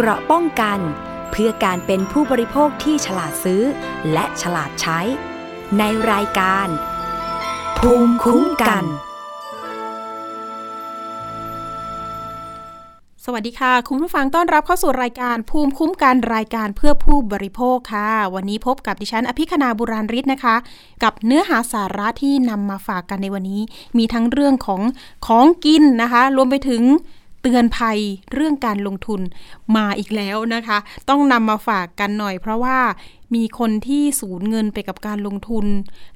เกราะป้องกัน เพื่อการเป็นผู้บริโภคที่ฉลาดซื้อ และฉลาดใช้ ในรายการ ภูมิคุ้มกัน สวัสดีค่ะ คุณผู้ฟังต้อนรับเข้าสู่รายการ ภูมิคุ้มกันรายการเพื่อผู้บริโภคค่ะ วันนี้พบกับดิฉันอภิคณาบุราริศนะคะ กับเนื้อหาสาระที่นำมาฝากกันในวันนี้ มีทั้งเรื่องของของกินนะคะ รวมไปถึง ตือนภัยเรื่องการลงทุนมาอีกแล้วนะคะ ต้องนำมาฝากกันหน่อย เพราะว่ามีคนที่สูญเงินไปกับการลงทุน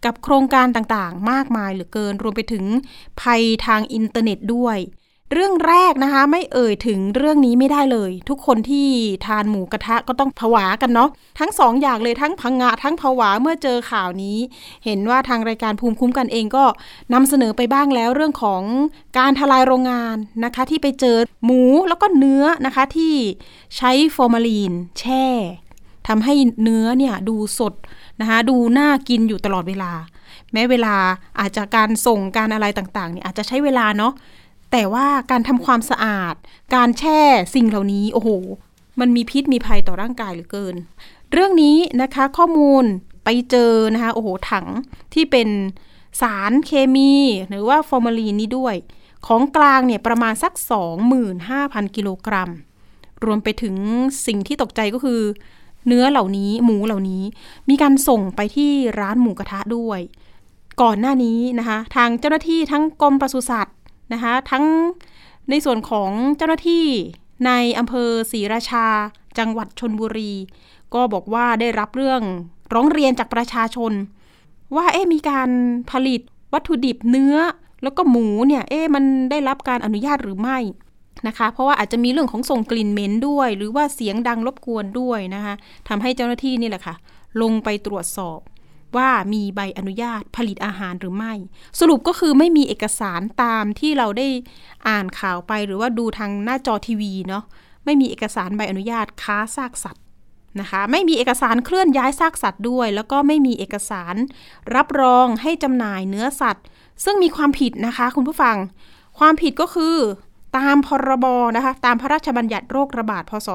กับโครงการต่างๆ มากมายเหลือเกิน รวมไปถึงภัยทางอินเทอร์เน็ตด้วย เรื่องแรกนะคะ ไม่เอ่ยถึงเรื่องนี้ไม่ได้เลย ทุกคนที่ทานหมูกระทะก็ต้องผวากันเนาะทั้งสองอย่างเลยทั้งพังงะทั้งผวาเมื่อเจอข่าวนี้ เห็นว่าทางรายการภูมิคุ้มกันเองก็นำเสนอไปบ้างแล้วเรื่องของการทลายโรงงานนะคะ ที่ไปเจอหมูแล้วก็เนื้อนะคะที่ใช้ฟอร์มาลีนแช่ทำให้เนื้อเนี่ยดูสดนะคะดูน่ากินอยู่ตลอดเวลา แม้เวลาอาจจะการส่งการอะไรต่างๆเนี่ยอาจจะใช้เวลาเนาะ แต่ว่าการทำความสะอาด การแช่สิ่งเหล่านี้ โอ้โห มันมีพิษมีภัยต่อร่างกายเหลือเกิน เรื่องนี้นะคะข้อมูลไปเจอนะคะโอ้โหถังที่เป็นสารเคมี หรือว่าฟอร์มาลีนนี้ด้วย ของกลางเนี่ยประมาณสัก 25,000 กิโลกรัม รวมไปถึงสิ่งที่ตกใจก็คือ เนื้อเหล่านี้หมูเหล่านี้ มีการส่งไปที่ร้านหมูกระทะด้วย ก่อนหน้านี้นะคะ ทางเจ้าหน้าที่ทั้งกรมปศุสัตว์ นะคะทั้งในส่วนของเจ้าหน้าที่ในอำเภอศรีราชา จังหวัดชนบุรี ก็บอกว่าได้รับเรื่องร้องเรียนจากประชาชน ว่าเอ๊มีการผลิตวัตถุดิบเนื้อ แล้วก็หมูเนี่ยเอ๊มันได้รับการอนุญาตหรือไม่นะคะ เพราะว่าอาจจะมีเรื่องของส่งกลิ่นเหม็นด้วย หรือว่าเสียงดังรบกวนด้วยนะคะทำให้เจ้าหน้าที่นี่แหละค่ะ ลงไปตรวจสอบ ว่ามีใบอนุญาตผลิตอาหารหรือไม่ สรุปก็คือไม่มีเอกสารตามที่เราได้อ่านข่าวไปหรือว่าดูทางหน้าจอทีวีเนาะไม่มีเอกสารใบอนุญาตค้าซากสัตว์นะคะ ไม่มีเอกสารเคลื่อนย้ายซากสัตว์ด้วย แล้วก็ไม่มีเอกสารรับรองให้จำหน่ายเนื้อสัตว์ ซึ่งมีความผิดนะคะคุณผู้ฟัง ความผิดก็คือตามพรบนะคะตามพระราชบัญญัติโรคระบาดพศ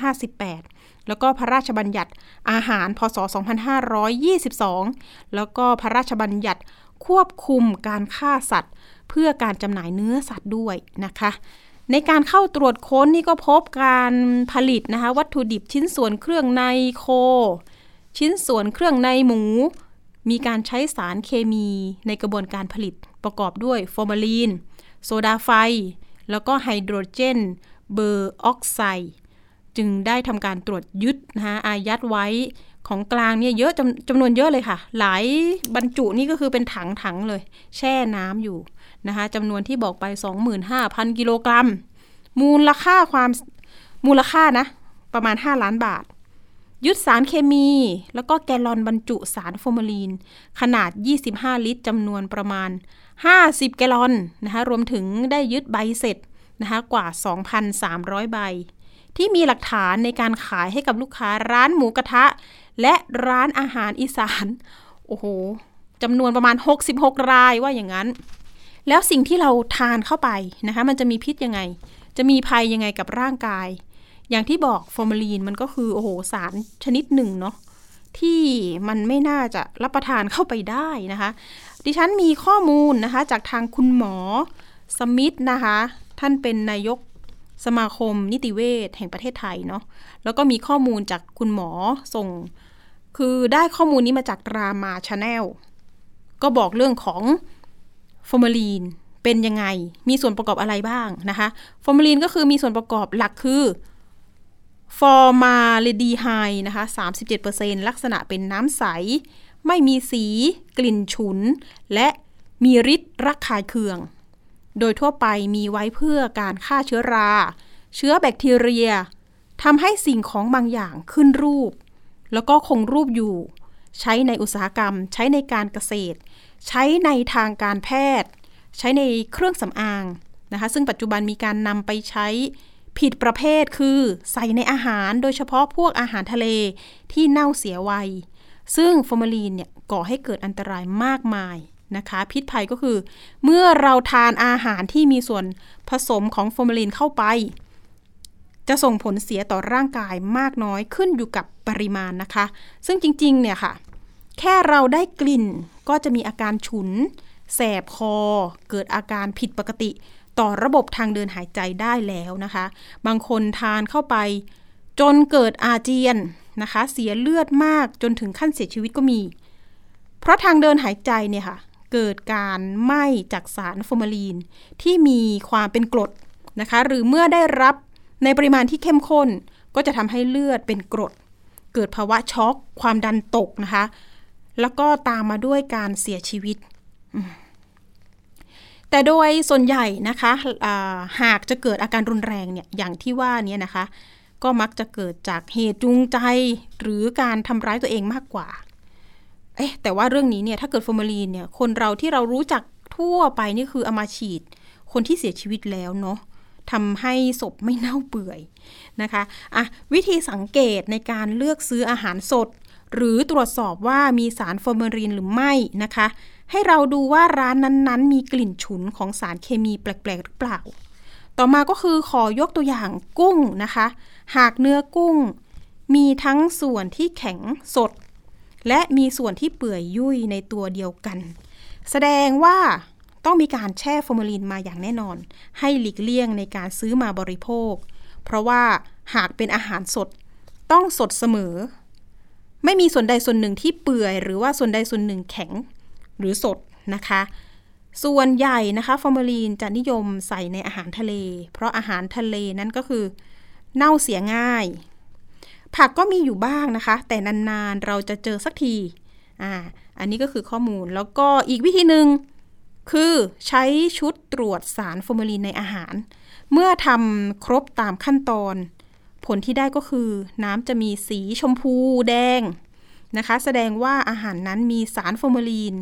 2558 แล้วก็พระราชบัญญัติอาหารพศ 2522 แล้วก็พระราชบัญญัติควบคุมการฆ่าสัตว์ เพื่อการจำหน่ายเนื้อสัตว์ด้วยนะคะ ในการเข้าตรวจค้นนี่ก็พบการผลิตนะคะวัตถุดิบชิ้นส่วนเครื่องในโค ชิ้นส่วนเครื่องในหมู มีการใช้สารเคมีในกระบวนการผลิตประกอบด้วยฟอร์มาลีน โซดาไฟ แล้วก็ไฮโดรเจน เปอร์ออกไซด์ จึงได้ทำการตรวจยึดนะคะอายัดไว้ของกลางเนี่ยเยอะจำจำนวนเยอะเลยค่ะ หลายบรรจุนี่ก็คือเป็นถังถังเลย แช่น้ำอยู่นะคะจำนวนที่บอกไป 25,000 กิโลกรัม มูลค่าความมูลค่านะ ประมาณ 5 ล้านบาท ยึดสารเคมี แล้วก็แกลลอนบรรจุสารฟอร์มาลีน ขนาด 25 ลิตรจำนวนประมาณ 50 แกลลอนนะคะรวมถึงได้ยึดใบเสร็จนะคะกว่า 2,300 ใบ ที่มีหลักฐานในการขายให้กับลูกค้าร้านหมูกระทะ และร้านอาหารอีสาน โอ้โหจำนวนประมาณ 66 รายว่าอย่างนั้น แล้วสิ่งที่เราทานเข้าไปนะคะ มันจะมีพิษยังไง จะมีภัยยังไงกับร่างกาย อย่างที่บอกฟอร์มาลีนมันก็คือโอ้โหสารชนิดหนึ่งเนาะที่มันไม่น่าจะรับประทานเข้าไปได้นะคะ ดิฉันมีข้อมูลนะคะจากทางคุณหมอสมิธนะคะ ท่านเป็นนายก สมาคมนิติเวชแห่งประเทศไทยเนาะแล้วก็มีข้อมูลจากคุณหมอส่ง คือได้ข้อมูลนี้มาจาก Rama Channel ก็บอกเรื่องของฟอร์มาลีนเป็นยังไง มีส่วนประกอบอะไรบ้างนะคะ ฟอร์มาลีนก็คือมีส่วนประกอบหลักคือฟอร์มาลดีไฮด์นะคะ37%ลักษณะเป็นน้ำใส ไม่มีสี กลิ่นฉุน และมีฤทธิ์รักคายเคือง โดยทั่วไปมีไว้เพื่อการฆ่าเชื้อรา เชื้อแบคทีเรียทำให้สิ่งของบางอย่างขึ้นรูป แล้วก็คงรูปอยู่ ใช้ในอุตสาหกรรม ใช้ในการเกษตร ใช้ในทางการแพทย์ ใช้ในเครื่องสำอางนะคะ ซึ่งปัจจุบันมีการนำไปใช้ผิดประเภทคือ ใส่ในอาหารโดยเฉพาะพวกอาหารทะเลที่เน่าเสียไว ซึ่งฟอร์มาลีนเนี่ยก่อให้เกิดอันตรายมากมาย นะคะ พิษภัยก็คือ เมื่อเราทานอาหารที่มีส่วนผสมของฟอร์มาลีนเข้าไป จะส่งผลเสียต่อร่างกายมากน้อยขึ้นอยู่กับปริมาณนะคะ ซึ่งจริงๆเนี่ยค่ะ แค่เราได้กลิ่นก็จะมีอาการฉุน แสบคอ เกิดอาการผิดปกติ ต่อระบบทางเดินหายใจได้แล้วนะคะ บางคนทานเข้าไป จนเกิดอาเจียนนะคะ เสียเลือดมากจนถึงขั้นเสียชีวิตก็มี เพราะทางเดินหายใจเนี่ยค่ะ เกิดการไหม้จากสารฟอร์มาลีน ที่มีความเป็นกรดนะคะ หรือเมื่อได้รับในปริมาณที่เข้มข้น ก็จะทำให้เลือดเป็นกรด เกิดภาวะช็อก ความดันตกนะคะ แล้วก็ตามมาด้วยการเสียชีวิต แต่โดยส่วนใหญ่นะคะหากจะเกิดอาการรุนแรงเนี่ย อย่างที่ว่านี้นะคะ ก็มักจะเกิดจากเหตุจูงใจ หรือการทำร้ายตัวเองมากกว่า เอ๊ะแต่ว่าเรื่องนี้เนี่ยถ้าเกิดฟอร์มาลีนเนี่ยคนเราที่เรารู้จักทั่วไปนี่คือเอามาฉีด คนที่เสียชีวิตแล้วเนาะทำให้ศพไม่เน่าเปื่อยนะคะอะวิธีสังเกตในการเลือกซื้ออาหารสด หรือตรวจสอบว่ามีสารฟอร์มาลีนหรือไม่นะคะ ให้เราดูว่าร้านนั้นๆ มีกลิ่นฉุนของสารเคมีแปลกๆหรือเปล่า ต่อมาก็คือขอยกตัวอย่างกุ้งนะคะ หากเนื้อกุ้ง มีทั้งส่วนที่แข็งสด และมีส่วนที่เปื่อยยุ่ยในตัวเดียวกัน แสดงว่าต้องมีการแช่ฟอร์มาลีนมาอย่างแน่นอน ให้หลีกเลี่ยงในการซื้อมาบริโภค เพราะว่าหากเป็นอาหารสดต้องสดเสมอ ไม่มีส่วนใดส่วนหนึ่งที่เปื่อย หรือว่าส่วนใดส่วนหนึ่งแข็งหรือสดนะคะ ส่วนใหญ่นะคะฟอร์มาลีนจะนิยมใส่ในอาหารทะเล เพราะอาหารทะเลนั้นก็คือ เน่าเสียง่าย ผักก็มีอยู่บ้างนะคะ แต่นานๆเราจะเจอสักทีอ่าอันนี้ก็คือข้อมูลแล้วก็อีกวิธีหนึ่งคือใช้ชุดตรวจสารฟอร์มาลีนในอาหาร เมื่อทำครบตามขั้นตอน ผลที่ได้ก็คือน้ำจะมีสีชมพูแดงนะคะ แสดงว่าอาหารนั้นมีสารฟอร์มาลีน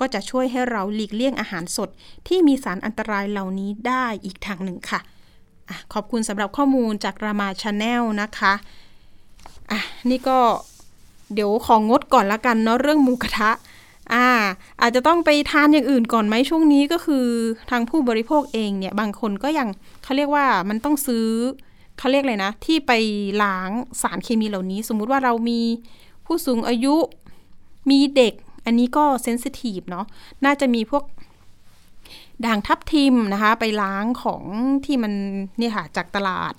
ก็จะช่วยให้เราหลีกเลี่ยงอาหารสด ที่มีสารอันตรายเหล่านี้ได้อีกทางหนึ่งค่ะอะขอบคุณสำหรับข้อมูลจาก Rama Channel นะคะ อะนี่ก็เดี๋ยวของงดก่อนละกันเนาะเรื่องหมูกระทะ อ่า อาจจะต้องไปทานอย่างอื่นก่อนไหมช่วงนี้ก็คือทางผู้บริโภคเองเนี่ยบางคนก็ยังเขาเรียกว่ามันต้องซื้อเขาเรียกอะไรนะ ที่ไปล้างสารเคมีเหล่านี้ สมมุติว่าเรามีผู้สูงอายุมีเด็ก อันนี้ก็เซนซิทีฟเนาะน่าจะมีพวกด่างทับทิมนะคะ ไปล้างของที่มันเนี่ยค่ะจากตลาด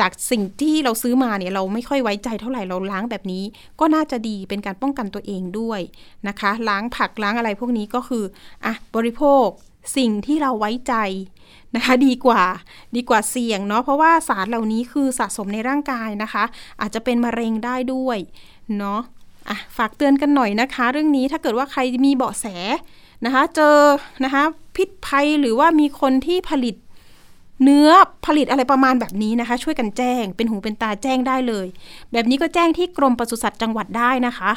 จากสิ่งที่เราซื้อมาเนี่ยเราไม่ค่อยไว้ใจเท่าไหร่เราล้างแบบนี้ ก็น่าจะดีเป็นการป้องกันตัวเองด้วยนะคะ ล้างผักล้างอะไรพวกนี้ก็คืออะบริโภคสิ่งที่เราไว้ใจนะคะดีกว่าดีกว่าเสี่ยงเนาะเพราะว่าสารเหล่านี้คือสะสมในร่างกายนะคะ อาจจะเป็นมะเร็งได้ด้วยเนาะอะฝากเตือนกันหน่อยนะคะ เรื่องนี้ถ้าเกิดว่าใครมีเบาะแสนะคะ เจอนะคะพิษภัยหรือว่ามีคนที่ผลิต เนื้อผลิตอะไรประมาณแบบนี้นะคะ ช่วยกันแจ้ง เป็นหูเป็นตาแจ้งได้เลย แบบนี้ก็แจ้งที่กรมปศุสัตว์จังหวัดได้นะคะ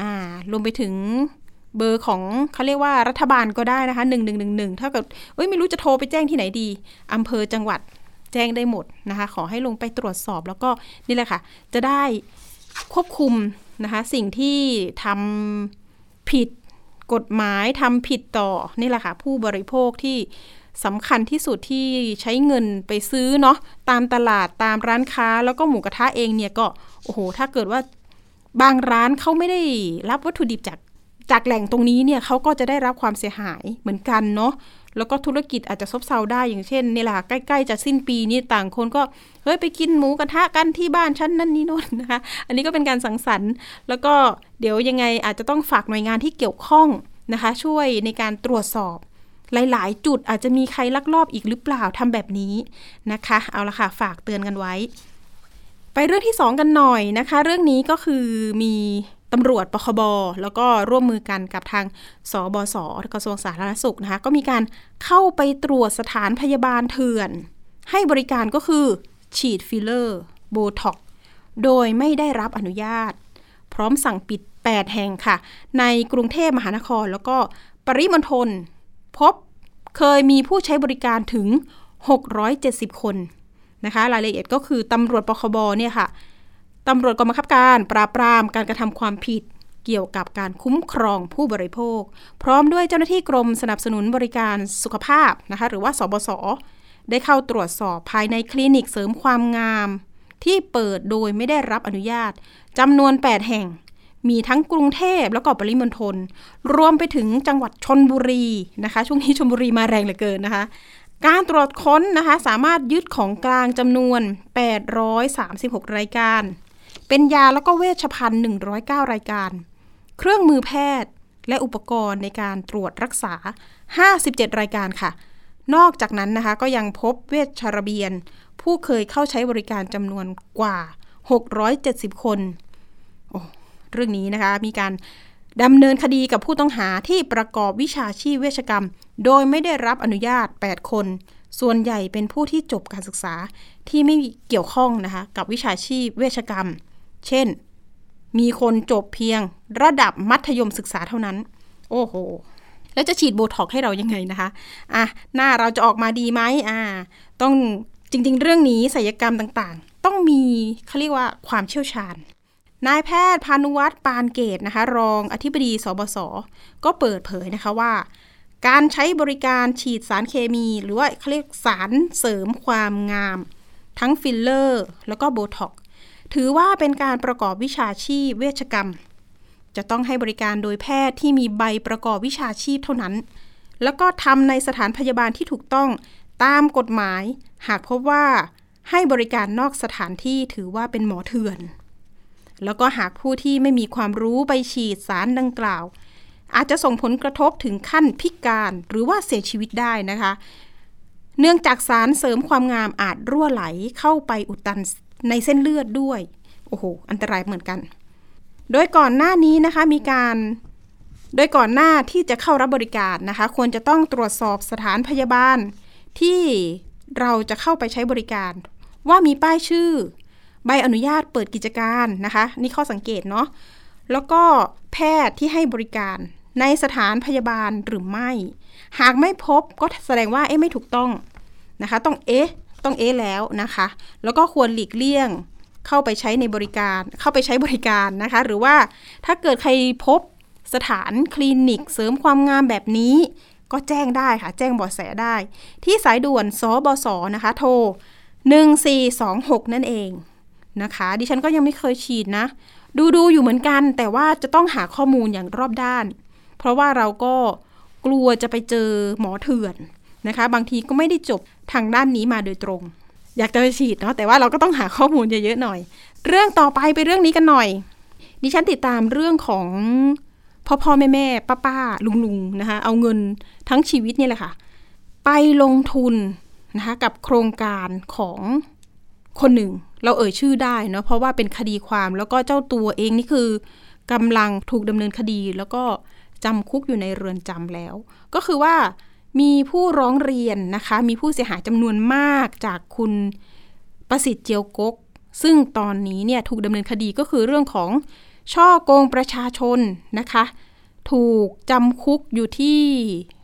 อ่ารวมไปถึงเบอร์ของเขาเรียกว่ารัฐบาลก็ได้นะคะหนึ่งหนึ่งหนึ่งหนึ่งถ้าเกิดเอ้ยไม่รู้จะโทรไปแจ้งที่ไหนดีอำเภอจังหวัดแจ้งได้หมดนะคะ ขอให้ลงไปตรวจสอบแล้วก็นี่แหละค่ะ จะได้ควบคุมนะคะ สิ่งที่ทำผิดกฎหมายทำผิดต่อนี่แหละค่ะ ผู้บริโภคที่ สำคัญที่สุดที่ใช้เงินไปซื้อเนาะตามตลาดตามร้านค้า แล้วก็หมูกระทะเองเนี่ยก็โอ้โหถ้าเกิดว่าบางร้านเขาไม่ได้รับวัตถุดิบจากจากแหล่งตรงนี้เนี่ยเขาก็จะได้รับความเสียหายเหมือนกันเนาะแล้วก็ธุรกิจอาจจะซบเซาได้อย่างเช่นนี่แหละใกล้ ๆ จะสิ้นปีนี้ต่างคนก็เฮ้ยไปกินหมูกระทะกันที่บ้านชั้นนั่นนี่โน่นนะคะอันนี้ก็เป็นการสังสรรค์ แล้วก็เดี๋ยวยังไงอาจจะต้องฝากหน่วยงานที่เกี่ยวข้องนะคะ ช่วยในการตรวจสอบ หลาย ๆ จุดอาจจะมีใครลักลอบอีกหรือเปล่าทำแบบนี้นะคะ เอาละค่ะ ฝากเตือนกันไว้ ไปเรื่องที่ 2 กันหน่อยนะคะ เรื่องนี้ก็คือมีตำรวจปคบแล้วก็ร่วมมือกันกับทางสบศกระทรวงสาธารณสุขนะคะ ก็มีการเข้าไปตรวจสถานพยาบาลเถื่อน ให้บริการก็คือฉีดฟิลเลอร์โบท็อกซ์โดยไม่ได้รับอนุญาต พร้อมสั่งปิด 8 แห่งค่ะ ในกรุงเทพมหานคร แล้วก็ปริมณฑล พบเคยมีผู้ใช้บริการถึง 670 คนนะคะ รายละเอียดก็คือตำรวจปคบเนี่ยค่ะตำรวจกองบังคับการปราบปรามการกระทำความผิดเกี่ยวกับการคุ้มครองผู้บริโภค พร้อมด้วยเจ้าหน้าที่กรมสนับสนุนบริการสุขภาพนะคะหรือว่าสบศได้เข้าตรวจสอบภายในคลินิกเสริมความงาม ที่เปิดโดยไม่ได้รับอนุญาตจำนวน 8 แห่ง มีทั้งกรุงเทพแล้วก็ปริมณฑลรวมไปถึงจังหวัดชนบุรีนะคะ ช่วงนี้ชนบุรีมาแรงเหลือเกินนะคะ การตรวจค้นนะคะสามารถยึดของกลางจำนวน 836 รายการ เป็นยาแล้วก็เวชภัณฑ์ 109 รายการ เครื่องมือแพทย์และอุปกรณ์ในการตรวจรักษา 57 รายการค่ะ นอกจากนั้นนะคะก็ยังพบเวชระเบียน ผู้เคยเข้าใช้บริการจำนวนกว่า 670 คน เรื่องนี้นะคะ มีการดำเนินคดีกับผู้ต้องหาที่ประกอบวิชาชีพเวชกรรม โดยไม่ได้รับอนุญาต 8 คน ส่วนใหญ่เป็นผู้ที่จบการศึกษาที่ไม่เกี่ยวข้องนะคะกับวิชาชีพเวชกรรม เช่น มีคนจบเพียงระดับมัธยมศึกษาเท่านั้น โอ้โห แล้วจะฉีดโบท็อกให้เรายังไงนะคะ อะ หน้าเราจะออกมาดีไหมอ่า ต้องจริงๆ เรื่องนี้ศัลยกรรมต่างๆ ต้องมีเขาเรียกว่าความเชี่ยวชาญ นายแพทย์พานุวัตรปานเกตนะคะ รองอธิบดีสบศก็เปิดเผยนะคะว่า การใช้บริการฉีดสารเคมี หรือว่าเขาเรียกสารเสริมความงาม ทั้งฟิลเลอร์ แล้วก็โบท็อกถือว่าเป็นการประกอบวิชาชีพเวชกรรม จะต้องให้บริการโดยแพทย์ที่มีใบประกอบวิชาชีพเท่านั้น แล้วก็ทำในสถานพยาบาลที่ถูกต้องตามกฎหมาย หากพบว่าให้บริการนอกสถานที่ถือว่าเป็นหมอเถื่อน แล้วก็หากผู้ที่ไม่มีความรู้ไปฉีดสารดังกล่าว อาจจะส่งผลกระทบถึงขั้นพิการหรือว่าเสียชีวิตได้นะคะ เนื่องจากสารเสริมความงามอาจรั่วไหลเข้าไปอุดตันในเส้นเลือดด้วย โอ้โห อันตรายเหมือนกัน โดยก่อนหน้านี้นะคะมีการโดยก่อนหน้าที่จะเข้ารับบริการนะคะ ควรจะต้องตรวจสอบสถานพยาบาล ที่เราจะเข้าไปใช้บริการ ว่ามีป้ายชื่อ ใบอนุญาตเปิดกิจการนะคะ นี่ข้อสังเกตเนาะแล้วก็แพทย์ที่ให้บริการในสถานพยาบาลหรือไม่ หากไม่พบก็แสดงว่าเอ๊ะไม่ถูกต้องนะคะ ต้องเอ๊ะต้องเอ๊แล้วนะคะ แล้วก็ควรหลีกเลี่ยงเข้าไปใช้ในบริการ เข้าไปใช้บริการนะคะ หรือว่าถ้าเกิดใครพบสถานคลินิกเสริมความงามแบบนี้ ก็แจ้งได้ค่ะ แจ้งบาะแสได้ ที่สายด่วนสบศนะคะ โทร 1426 นั่นเอง นะคะ ดิฉันก็ยังไม่เคยฉีดนะ ดูดูอยู่เหมือนกัน แต่ว่าจะต้องหาข้อมูลอย่างรอบด้าน เพราะว่าเราก็กลัวจะไปเจอหมอเถื่อนนะคะ บางทีก็ไม่ได้จบทางด้านนี้มาโดยตรง อยากจะไปฉีดเนาะแต่ว่าเราก็ต้องหาข้อมูลเยอะๆหน่อย เรื่องต่อไปไปเรื่องนี้กันหน่อย ดิฉันติดตามเรื่องของพ่อพ่อแม่แม่ป้าป้าลุงลุงนะคะเอาเงินทั้งชีวิตนี่แหละค่ะ ไปลงทุนนะคะกับโครงการของคนหนึ่ง เราเอ่ยชื่อได้เนาะเพราะว่าเป็นคดีความแล้วก็เจ้าตัวเองนี่คือกำลังถูกดำเนินคดี แล้วก็จำคุกอยู่ในเรือนจำแล้ว ก็คือว่ามีผู้ร้องเรียนนะคะ มีผู้เสียหายจำนวนมากจากคุณประสิทธิ์เจียวกก ซึ่งตอนนี้เนี่ยถูกดำเนินคดีก็คือเรื่องของช่อโกงประชาชนนะคะ ถูกจำคุกอยู่ที่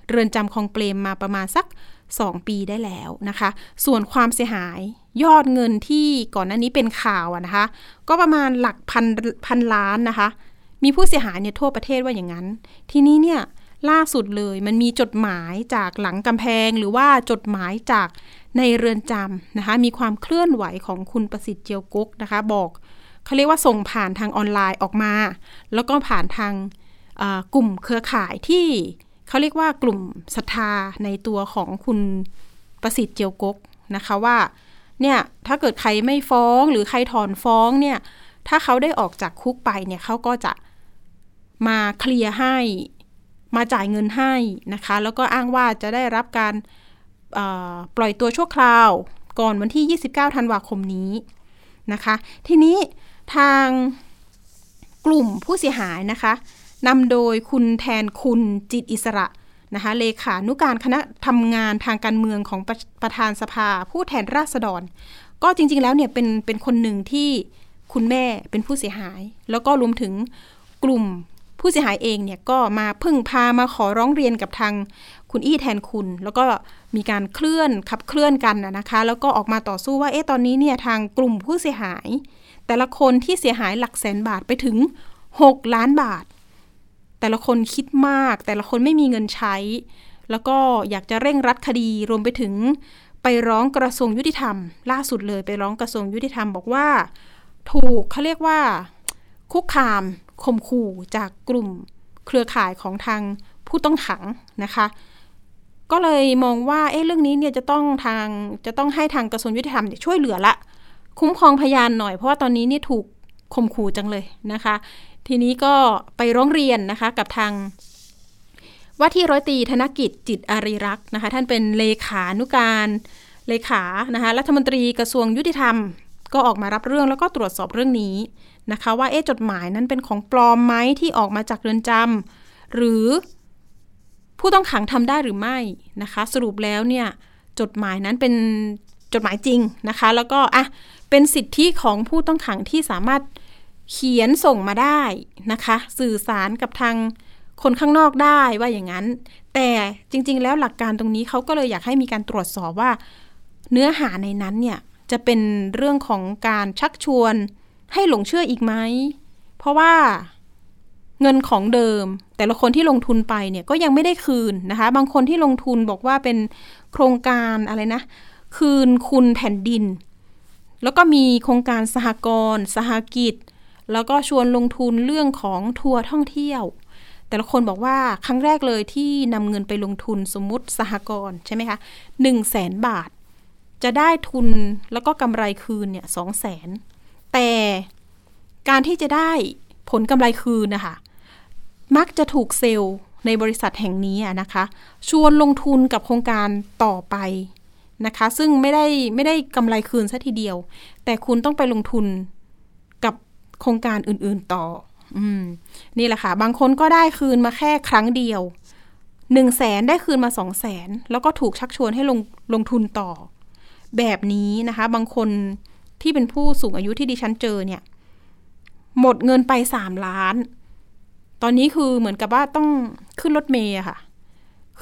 เรือนจำคลองเปรมมาประมาณสัก 2 ปีได้แล้วนะคะ ส่วนความเสียหาย ยอดเงินที่ก่อนหน้านี้เป็นข่าวนะคะ ก็ประมาณหลักพันพันล้านนะคะ มีผู้เสียหายเนี่ยทั่วประเทศว่าอย่างนั้น ทีนี้เนี่ยล่าสุดเลยมันมีจดหมายจากหลังกำแพง หรือว่าจดหมายจากในเรือนจำนะคะ มีความเคลื่อนไหวของคุณประสิทธิ์เจียวกกนะคะ บอกเขาเรียกว่าส่งผ่านทางออนไลน์ออกมา แล้วก็ผ่านทางกลุ่มเครือข่ายที่เขาเรียกว่ากลุ่มศรัทธาในตัวของคุณประสิทธิ์เจียวกกนะคะว่า เนี่ยถ้าเกิดใครไม่ฟ้องหรือใครถอนฟ้องเนี่ยถ้าเขาได้ออกจากคุกไปเนี่ยเขาก็จะมาเคลียร์ให้มาจ่ายเงินให้นะคะ แล้วก็อ้างว่าจะได้รับการปล่อยตัวชั่วคราวก่อนวันที่ 29 ธันวาคมนี้นะคะ ทีนี้ทางกลุ่มผู้เสียหายนะคะนำโดยคุณแทนคุณจิตอิสระ นะคะเลขานุการคณะทำงานทางการเมืองของประประธานสภา ผู้แทนราษฎร ก็จริง ๆ แล้วเนี่ยเป็นเป็นคนหนึ่งที่คุณแม่เป็นผู้เสียหาย แล้วก็รวมถึงกลุ่มผู้เสียหายเองเนี่ยก็มาพึ่งพามาขอร้องเรียนกับทางคุณอี้แทนคุณ แล้วก็มีการเคลื่อนขับเคลื่อนกันนะคะ แล้วก็ออกมาต่อสู้ว่าเอ๊ะตอนนี้เนี่ยทางกลุ่มผู้เสียหาย แต่ละคนที่เสียหายหลักแสนบาทไปถึง 6 ล้านบาท แต่ละคนคิดมาก แต่ละคนไม่มีเงินใช้ แล้วก็อยากจะเร่งรัดคดีรวมไปถึงไปร้องกระทรวงยุติธรรม ล่าสุดเลยไปร้องกระทรวงยุติธรรมบอกว่า ถูกเขาเรียกว่า คุกคามข่มขู่จากกลุ่มเครือข่ายของทางผู้ต้องขังนะคะ ก็เลยมองว่าเอ๊ะเรื่องนี้เนี่ยจะต้องทางจะต้องให้ทางกระทรวงยุติธรรมช่วยเหลือละ คุ้มครองพยานหน่อยเพราะว่าตอนนี้นี่ถูกข่มขู่จังเลยนะคะ ทีนี้ก็ไปร้องเรียนนะคะกับทางว่าที่ร้อยตีธนกิจจิตอารีรักษ์นะคะ ท่านเป็นเลขานุการเลขานะคะรัฐมนตรีกระทรวงยุติธรรม ก็ออกมารับเรื่องแล้วก็ตรวจสอบเรื่องนี้นะคะ ว่าเอ๊จดหมายนั้นเป็นของปลอมไหมที่ออกมาจากเรือนจำหรือผู้ต้องขังทำได้หรือไม่นะคะ สรุปแล้วเนี่ยจดหมายนั้นเป็นจดหมายจริงนะคะ แล้วก็อะเป็นสิทธิของผู้ต้องขังที่สามารถ เขียนส่งมาได้นะคะ สื่อสารกับทางคนข้างนอกได้ว่าอย่างนั้น แต่จริง ๆ แล้วหลักการตรงนี้เขาก็เลยอยากให้มีการตรวจสอบว่า เนื้อหาในนั้นเนี่ยจะเป็นเรื่องของการชักชวนให้หลงเชื่ออีกไหม เพราะว่าเงินของเดิม แต่ละคนที่ลงทุนไปเนี่ยก็ยังไม่ได้คืนนะคะ บางคนที่ลงทุนบอกว่าเป็นโครงการอะไรนะ คืนคุณแผ่นดิน แล้วก็มีโครงการสหกรณ์สหกิจ แล้วก็ชวนลงทุนเรื่องของทัวร์ท่องเที่ยว แต่ละคนบอกว่าครั้งแรกเลยที่นำเงินไปลงทุนสมมติสหกรณ์ใช่ไหมคะหนึ่งแสนบาท จะได้ทุนแล้วก็กำไรคืนเนี่ยสองแสนแต่การที่จะได้ผลกำไรคืนนะคะมักจะถูกเซลล์ในบริษัทแห่งนี้นะคะ ชวนลงทุนกับโครงการต่อไปนะคะ ซึ่งไม่ได้ไม่ได้กำไรคืนซะทีเดียว แต่คุณต้องไปลงทุน โครงการอื่นๆต่ออนี่แหละค่ะ บางคนก็ได้คืนมาแค่ครั้งเดียวหนึ่งแสนได้คืนมาสองแสนแล้วก็ถูกชักชวนให้ลงลงทุนต่อ แบบนี้นะคะ บางคนที่เป็นผู้สูงอายุที่ดิฉันเจอเนี่ย หมดเงินไปสามล้าน ตอนนี้คือเหมือนกับว่าต้องขึ้นรถเมย์ค่ะ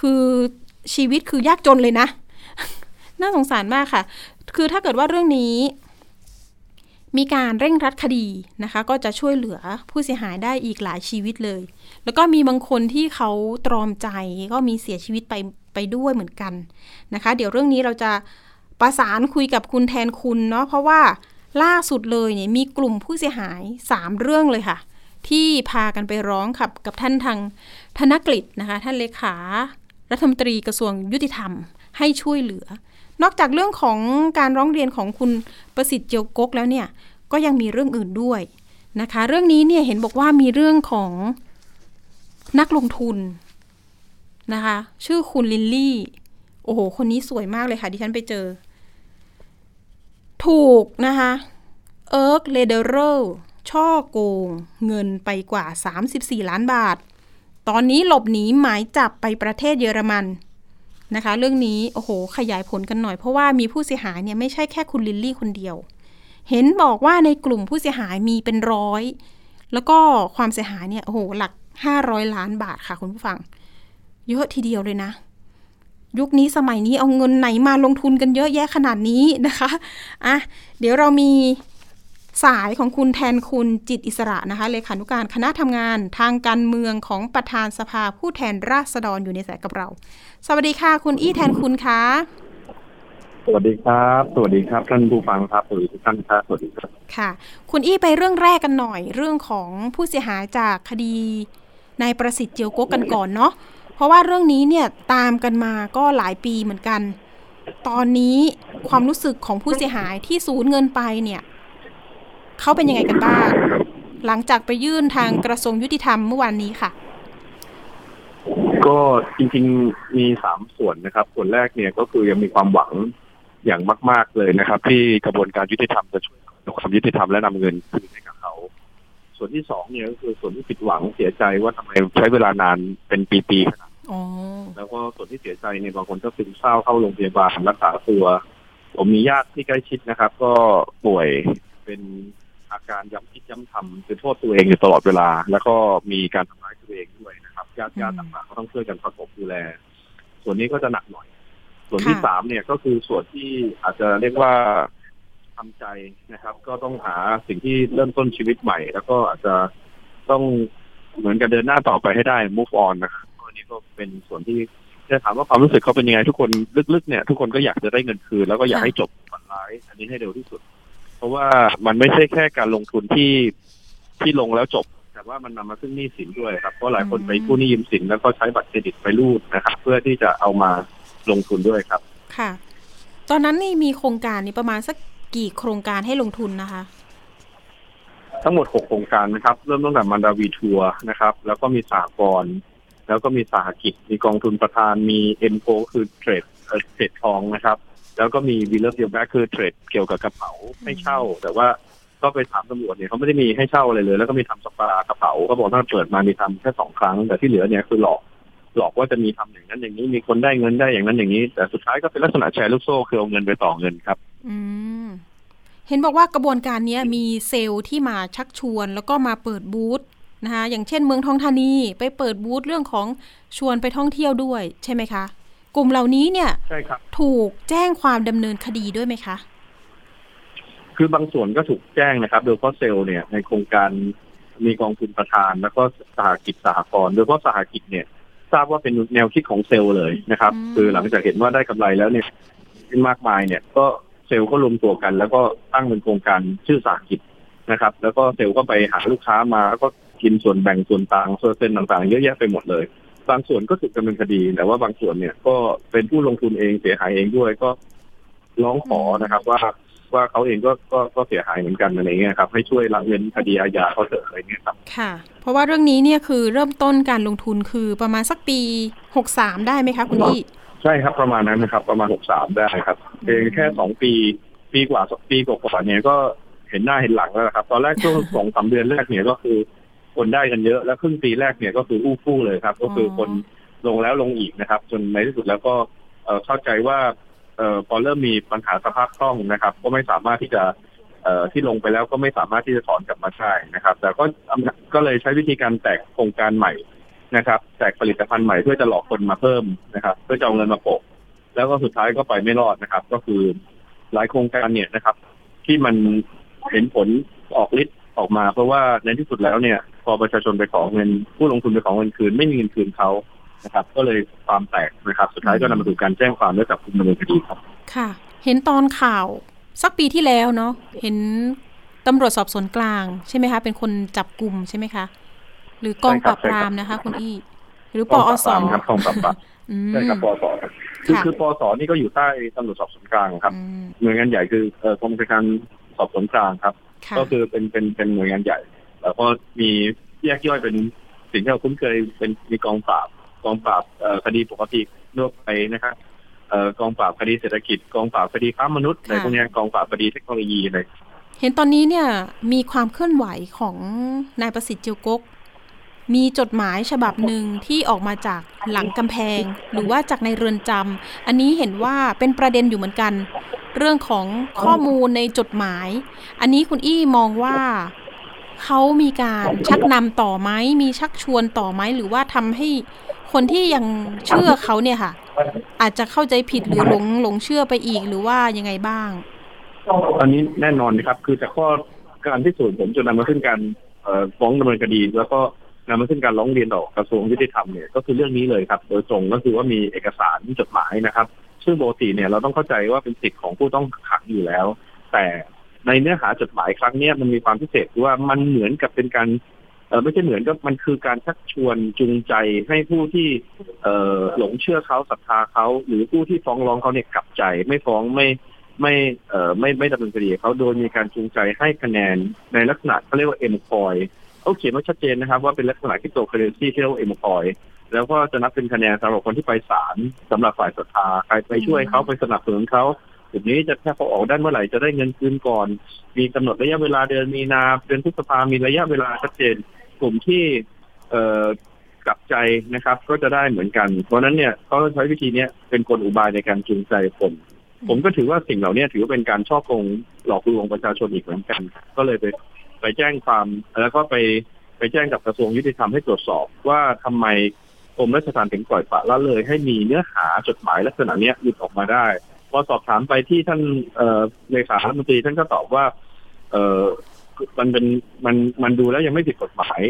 คือชีวิตคือยากจนเลยนะ น่าสงสารมากค่ะ คือถ้าเกิดว่าเรื่องนี้ มีการเร่งรัดคดีนะคะ ก็จะช่วยเหลือผู้เสียหายได้อีกหลายชีวิตเลย แล้วก็มีบางคนที่เขาตรอมใจก็มีเสียชีวิตไปไปด้วยเหมือนกันนะคะ เดี๋ยวเรื่องนี้เราจะประสานคุยกับคุณแทนคุณเนาะเพราะว่าล่าสุดเลยเนี่ยมีกลุ่มผู้เสียหาย 3 เรื่องเลยค่ะ ที่พากันไปร้องขับกับท่านทางธนกฤษนะคะ ท่านเลขารัฐมนตรีกระทรวงยุติธรรม ให้ช่วยเหลือ นอกจากเรื่องของการร้องเรียนของคุณประสิทธิ์เจียวกกแล้วเนี่ย ก็ยังมีเรื่องอื่นด้วยนะคะ เรื่องนี้เนี่ยเห็นบอกว่ามีเรื่องของนักลงทุนนะคะ ชื่อคุณลินลี่ โอ้โห คนนี้สวยมากเลยค่ะที่ฉันไปเจอ ถูกนะคะเอิร์กเลเดอร์ฉ้อโกง เงินไปกว่า 34 ล้านบาท ตอนนี้หลบหนีหมายจับไปประเทศเยอรมันนะคะ เรื่องนี้โอ้โห ขยายผลกันหน่อยเพราะว่ามีผู้เสียหายเนี่ยไม่ใช่แค่คุณลิลลี่คนเดียว เห็นบอกว่าในกลุ่มผู้เสียหายมีเป็นร้อย แล้วก็ความเสียหายเนี่ยโอ้โหหลักห้าร้อยล้านบาทค่ะคุณผู้ฟัง เยอะทีเดียวเลยนะ ยุคนี้สมัยนี้เอาเงินไหนมาลงทุนกันเยอะแยะขนาดนี้นะคะอะเดี๋ยวเรามีสายของคุณแทนคุณจิตอิสระนะคะเลขานุการคณะทำงานทางการเมืองของประธานสภาผู้แทนราษฎรอยู่ในสายกับเรา สวัสดีค่ะ คุณอี้แทนคุณคะ สวัสดีครับ สวัสดีครับ ท่านผู้ฟังครับสวัสดีทุกท่านครับสวัสดีครับค่ะ คุณอี้ไปเรื่องแรกกันหน่อย เรื่องของผู้เสียหายจากคดีนายประสิทธิ์เจียวกกกันก่อนเนาะเพราะว่าเรื่องนี้เนี่ยตามกันมาก็หลายปีเหมือนกัน ตอนนี้ความรู้สึกของผู้เสียหายที่สูญเงินไปเนี่ยเขาเป็นยังไงกันบ้างหลังจากไปยื่นทางกระทรวงยุติธรรมเมื่อวานนี้ค่ะ ก็จริงๆมีสามส่วนนะครับ ส่วนแรกเนี่ยก็คือยังมีความหวัง อย่างมาก ๆเลยนะครับ ที่กระบวนการยุติธรรมจะช่วยความยุติธรรมและนำเงินคืนให้กับเขา ส่วนที่สองเนี่ยก็คือส่วนที่ผิดหวังเสียใจว่าทำไมใช้เวลานานเป็นปีๆขนาดแล้วก็ส่วนที่เสียใจเนี่ยบางคนก็ซึมเศร้าเข้าโรงพยาบาลรักษาตัว ผมมีญาติที่ใกล้ชิดนะครับ ก็ป่วยเป็นอาการย้ำคิดย้ำทำคือโทษตัวเองอยู่ตลอดเวลา แล้วก็มีการทำร้ายตัวเองด้วยนะครับญาติญาติต่างๆก็ต้องช่วยกันประกบดูแล ส่วนนี้ก็จะหนักหน่อย ส่วนที่สามเนี่ยก็คือส่วนที่อาจจะเรียกว่าทำใจนะครับ ก็ต้องหาสิ่งที่เริ่มต้นชีวิตใหม่ แล้วก็อาจจะต้องเหมือนกับเดินหน้าต่อไปให้ได้ move on นะครับอันนี้ก็เป็นส่วนที่จะถามว่าความรู้สึกเขาเป็นยังไงทุกคนลึกๆเนี่ย ทุกคนก็อยากจะได้เงินคืน แล้วก็อยากให้จบฝันร้ายอันนี้ให้เร็วที่สุด เพราะว่ามันไม่ใช่แค่การลงทุนที่ที่ลงแล้วจบ แต่ว่ามันนำมาซึ่งหนี้สินด้วยครับเพราะหลายคนไปกู้หนี้ยืมสินแล้วก็ใช้บัตรเครดิตไปรูดนะครับ เพื่อที่จะเอามา ลงทุนด้วยครับ ค่ะ ตอนนั้นนี่มีโครงการนี้ประมาณสักกี่โครงการให้ลงทุนนะคะ ทั้งหมดหกโครงการนะครับ เริ่มตั้งแต่มันดาวีทัวร์นะครับ แล้วก็มีสากรณ์แล้วก็มีสหกิจ มีกองทุนประธาน มีเอ็นโคือเทรดเอ่อเทรดทองนะครับ แล้วก็มีวีเลอร์เดียแบ็คือเทรดเกี่ยวกับกระเป๋าให้เช่า แต่ว่าก็ไปถามตำรวจเนี่ยเขาไม่ได้มีให้เช่าอะไรเลย แล้วก็มีทำสปากระเป๋าก็บอกถ้าเปิดมามีทำแค่สองครั้ง แต่ที่เหลือเนี่ยคือหลอก หลอกว่าจะมีทำอย่างนั้นอย่างนี้มีคนได้เงินได้อย่างนั้นอย่างนี้ แต่สุดท้ายก็เป็นลักษณะแชร์ลูกโซ่คือเอาเงินไปต่อเงินครับ อืมเห็นบอกว่ากระบวนการเนี้ยมีเซลล์ที่มาชักชวน แล้วก็มาเปิดบูธนะคะอย่างเช่นเมืองทองธานีไปเปิดบูธเรื่องของชวนไปท่องเที่ยวด้วย ใช่ไหมคะ กลุ่มเหล่านี้เนี่ยใช่ครับถูกแจ้งความดำเนินคดีด้วยไหมคะ คือบางส่วนก็ถูกแจ้งนะครับ โดยเฉพาะเซลล์เนี่ยในโครงการมีกองทุนประธาน แล้วก็สหกิจสหกรณ์โดยเฉพาะสหกิจเนี่ย ทราบว่าเป็นแนวคิดของเซลล์เลยนะครับอืมคือหลังจากเห็นว่าได้กำไรแล้วเนี่ยมากมายเนี่ย ก็เซลล์ก็รวมตัวกัน แล้วก็ตั้งเป็นโครงการชื่อสหกิจนะครับ แล้วก็เซลล์ก็ไปหาลูกค้ามาแล้วก็กินส่วนแบ่งส่วนต่างส่วนเซ็นต่างๆ เยอะแยะไปหมดเลย บางส่วนก็ถูกดำเนินคดี แต่ว่าบางส่วนเนี่ยก็เป็นผู้ลงทุนเองเสียหายเองด้วยก็ร้องขอนะครับ ว่า ว่าเขาเองก็ก็ก็เสียหายเหมือนกันอะไรเงี้ยครับให้ช่วยรับเงินคดีอาญาเขาเถอะอะไรเงี้ยครับค่ะ เพราะว่าเรื่องนี้เนี่ยคือเริ่มต้นการลงทุนคือประมาณสักปี63ได้ไหมคะคุณพี่ใช่ครับประมาณนั้นนะครับ ประมาณหกสามได้ครับเพียงแค่สองปีปีกว่าสองปีกว่าๆเนี่ยก็เห็นหน้าเห็นหลังแล้วครับ ตอนแรกช่วงสองสามเดือนแรกเนี่ยก็คือ คนได้กันเยอะแล้วครึ่งปีแรกเนี่ยก็คืออู้ฟู่เลยครับ ก็คือคนลงแล้วลงอีกนะครับ จนในที่สุดแล้วก็เอ่อเข้าใจว่า เอ่อพอเริ่มมีปัญหาสภาพคล่องนะครับ ก็ไม่สามารถที่จะเอ่อที่ลงไปแล้วก็ไม่สามารถที่จะถอนกลับมาได้นะครับ แต่ก็ก็เลยใช้วิธีการแตกโครงการใหม่นะครับแตกผลิตภัณฑ์ใหม่เพื่อจะหลอกคนมาเพิ่มนะครับ เพื่อจะเอาเงินมาโปะแล้วก็สุดท้ายก็ไปไม่รอดนะครับ ก็คือหลายโครงการเนี่ยนะครับ ที่มันเห็นผลออกฤทธิ์ออกมา เพราะว่าในที่สุดแล้วเนี่ย พอประชาชนไปขอเงินผู้ลงทุนไปขอเงินคืน ไม่มีเงินคืนเขา นะครับ ก็เลยความแตกนะครับ สุดท้ายก็นำมาสู่การแจ้งความและจับกุมดำเนินคดีครับ ค่ะ เห็นตอนข่าวสักปีที่แล้วเนาะเห็นตำรวจสอบสวนกลางใช่ไหมคะ เป็นคนจับกลุ่มใช่ไหมคะ หรือกองใช่ปครัราบบใช่ปครัราบมนะคะ คุณอี้หรือปกองอปราบสปรามครับกองปราบปรามอืมใช่ครับปอสครับคือค่ะคือปอสนี่ก็อยู่ใต้ตำรวจสอบสวนกลางครับอืมหน่วยงานใหญ่คือเอ่อกองบัญชาการสอบสวนกลางครับค่ะก็คือเป็นเป็นเป็นหน่วยงานใหญ่ แล้วก็มีแยกย่อยเป็นสิ่งที่เราคุ้นเคยเป็นมีกองปราบ กองปราบเอ่อคดีปกติทั่วไปนะครับเอ่อกองปราบคดีเศรษฐกิจกองปราบคดีค้ามนุษย์ค่ะอะไรพวกเนี้ยกองปราบคดีเทคโนโลยีอะไรเห็นตอนนี้เนี่ยมีความเคลื่อนไหวของนายประสิทธิ์เจียวกก มีจดหมายฉบับหนึ่งที่ออกมาจากหลังกำแพง หรือว่าจากในเรือนจำอันนี้เห็นว่าเป็นประเด็นอยู่เหมือนกัน เรื่องของข้อมูลในจดหมาย อันนี้คุณอี้มองว่าเขามีการชักนำต่อไหมมีชักชวนต่อไหมหรือว่าทำให้ คนที่ยังเชื่อเขาเนี่ยค่ะ อาจจะเข้าใจผิดหรือหลงหลงเชื่อไปอีกหรือว่ายังไงบ้าง อันนี้แน่นอนนะครับ คือจากข้อการพิสูจน์ผมจนนำมาขึ้นการเอ่อฟ้องดำเนินคดี แล้วก็นำมาขึ้นการร้องเรียนต่อกระทรวงยุติธรรมเนี่ยก็คือเรื่องนี้เลยครับ โดยตรงก็คือว่ามีเอกสารจดหมายนะครับ ซึ่งปกติเนี่ยเราต้องเข้าใจว่าเป็นสิทธิ์ของผู้ต้องขังอยู่แล้ว แต่ในเนื้อหาจดหมายครั้งเนี้ยมันมีความพิเศษคือว่ามันเหมือนกับเป็นการเออ ไม่ใช่เหมือนก็มันคือการชักชวนจูงใจให้ผู้ที่เออหลงเชื่อเขาศรัทธาเขาหรือผู้ที่ฟ้องร้องเขาเนี่ยกลับใจ ไม่ฟ้องไม่ไม่เอ่อไม่ไม่ดำเนินคดีกับเขาโดยมีการจูงใจให้คะแนนในลักษณะเขาเรียกว่า M Coin เขาเขียนไว้ชัดเจนนะครับ ว่าเป็นลักษณะคริปโตเคอเรนซีที่เรียกว่า M Coin แล้วก็จะนับเป็นคะแนนสำหรับคนที่ไปศาลสำหรับฝ่ายศรัทธาใครไปช่วยเขาไปสนับสนุนเขากลุ่มนี้จะแค่พอออกได้เมื่อไหร่จะได้เงินคืนก่อน มีกำหนดระยะเวลาเดือนมีนาเดือนพฤษภามีระยะเวลาชัดเจน กลุ่มที่เอ่อกลับใจนะครับ ก็จะได้เหมือนกัน เพราะนั้นเนี่ยเขาใช้วิธีเนี้ยเป็นกลอุบายในการจูงใจคน ผมก็ถือว่าสิ่งเหล่านี้ถือว่าเป็นการช่อโกงหลอกลวงประชาชนอีกเหมือนกัน ก็เลยไปไปแจ้งความแล้วก็ไปไปแจ้งกับกระทรวงยุติธรรมให้ตรวจสอบว่าทำไมกรมราชทัณฑ์ถึงปล่อยปละละเลย ให้มีเนื้อหาจดหมายลักษณะเนี้ยหลุดออกมาได้พอสอบถามไปที่ท่านเอ่อเลขารัฐมนตรีท่านก็ตอบว่าเอ มันเป็นมันมันดูแล้วยังไม่ผิดกฎหมาย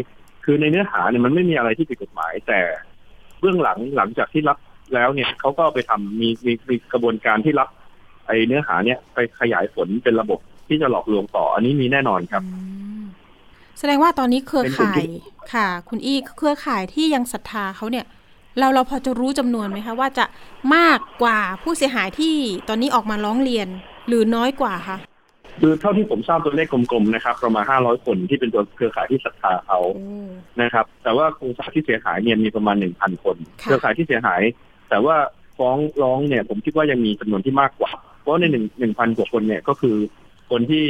คือในเนื้อหาเนี่ยมันไม่มีอะไรที่ผิดกฎหมาย แต่เบื้องหลังหลังจากที่รับแล้วเนี่ยเขาก็ไปทำมีมีมีกระบวนการที่รับ ไอเนื้อหาเนี่ยไปขยายผลเป็นระบบที่จะหลอกลวงต่อ อันนี้มีแน่นอนครับอืมแสดงว่าตอนนี้เครือเป็นกลุ่มข่ายที่ค่ะ คุณอี้เครือข่ายที่ยังศรัทธาเขาเนี่ย เราเราพอจะรู้จำนวนไหมคะ ว่าจะมากกว่าผู้เสียหายที่ตอนนี้ออกมาร้องเรียนหรือน้อยกว่าคะ คือเท่าที่ผมทราบตัวเลขกลมๆนะครับ ประมาณ500คนที่เป็นตัวเครือข่ายที่ศรัทธาเขาโอ้นะครับ แต่ว่าโครงสร้างที่เสียหายเนี่ยมีประมาณ1,000คนค่ะเครือข่ายที่เสียหาย แต่ว่าฟ้องร้องเนี่ย ผมคิดว่ายังมีจำนวนที่มากกว่า เพราะในหนึ่งหนึ่งพันกว่าคนเนี่ยก็คือ คนที่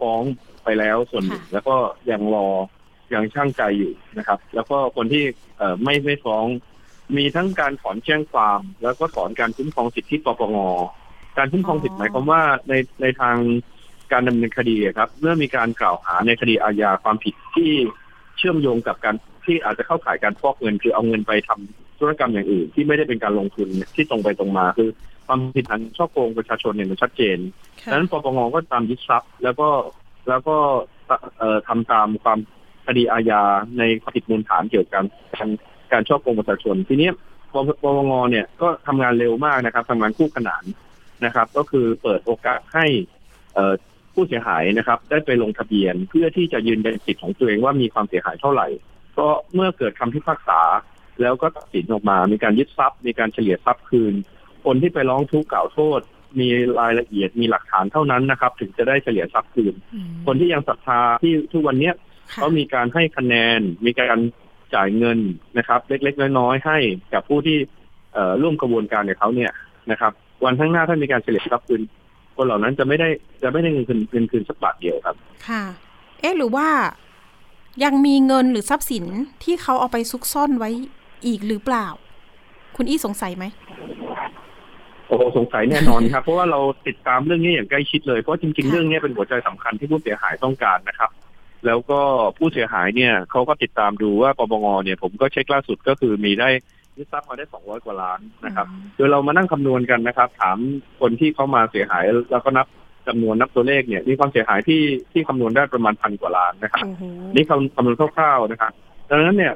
ฟ้องไปแล้วส่วนหนึ่งแล้วก็ยังรอยังช่างใจอยู่นะครับ แล้วก็คนที่เอ่อไม่ไม่ฟ้อง มีทั้งการถอนแจ้งความ แล้วก็ถอนการคุ้มครองสิทธิที่ปปงการคุ้มครองสิทธิหมายความว่าในในทาง การดำเนินคดีอะครับ เมื่อมีการกล่าวหาในคดีอาญาความผิดที่เชื่อมโยงกับการที่อาจจะเข้าข่ายการฟอกเงิน คือเอาเงินไปทำธุรกรรมอย่างอื่น ที่ไม่ได้เป็นการลงทุนเนี่ยที่ตรงไปตรงมา คือความผิดฐานช่อโกงประชาชนเนี่ยมันชัดเจนค่ะดังนั้นปปงก็ตามยึดทรัพย์ แล้วก็แล้วก็เอ่อทำตามความคดีอาญาในความผิดมูลฐานเกี่ยวกับการการช่อโกงประชาชน ทีเนี้ยปปปปงเนี่ยก็ทำงานเร็วมากนะครับทำงานคู่ขนานนะครับ ก็คือเปิดโอกาสให้เอ่อ ผู้เสียหายนะครับ ได้ไปลงทะเบียนเพื่อที่จะยืนยันสิทธิ์ของตัวเองว่ามีความเสียหายเท่าไหร่ ก็เมื่อเกิดคำพิพากษา แล้วก็ตัดสินออกมา มีการยึดทรัพย์ มีการเฉลี่ยทรัพย์คืน คนที่ไปร้องทุกข์กล่าวโทษ มีรายละเอียดมีหลักฐานเท่านั้นนะครับ ถึงจะได้เฉลี่ยทรัพย์คืนอืมคนที่ยังศรัทธาที่ทุกวันเนี้ยค่ะเขามีการให้คะแนน มีการจ่ายเงินนะครับ เล็กๆน้อยๆให้กับผู้ที่เอ่อร่วมกระบวนการกับเขาเนี่ยนะครับ วันข้างหน้าถ้ามีการเฉลี่ยทรัพย์คืน คนเหล่านั้นจะไม่ได้จะไม่ได้เงินคืนเงินคืนสักบาทเดียวครับ ค่ะ เอ๊ะหรือว่ายังมีเงินหรือทรัพย์สินที่เขาเอาไปซุกซ่อนไว้อีกหรือเปล่า คุณอี้สงสัยไหมโอ้โหสงสัยแน่นอนครับ เพราะว่าเราติดตามเรื่องนี้อย่างใกล้ชิดเลยเพราะจริงๆค่ะเรื่องนี้เป็นหัวใจสำคัญที่ผู้เสียหายต้องการนะครับ แล้วก็ผู้เสียหายเนี่ยเขาก็ติดตามดูว่าปปงเนี่ย ผมก็เช็คล่าสุดก็คือมีได้ ยึดทรัพย์มาได้สองร้อยกว่าล้านนะครับโดยเรามานั่งคำนวณกันนะครับ ถามคนที่เขามาเสียหายแล้วก็นับจำนวนนับตัวเลขเนี่ยมีความเสียหายที่ที่คำนวณได้ประมาณพันกว่าล้านนะครับโอ้โหนี่คำคำนวณคร่าวๆนะครับดังนั้นเนี่ย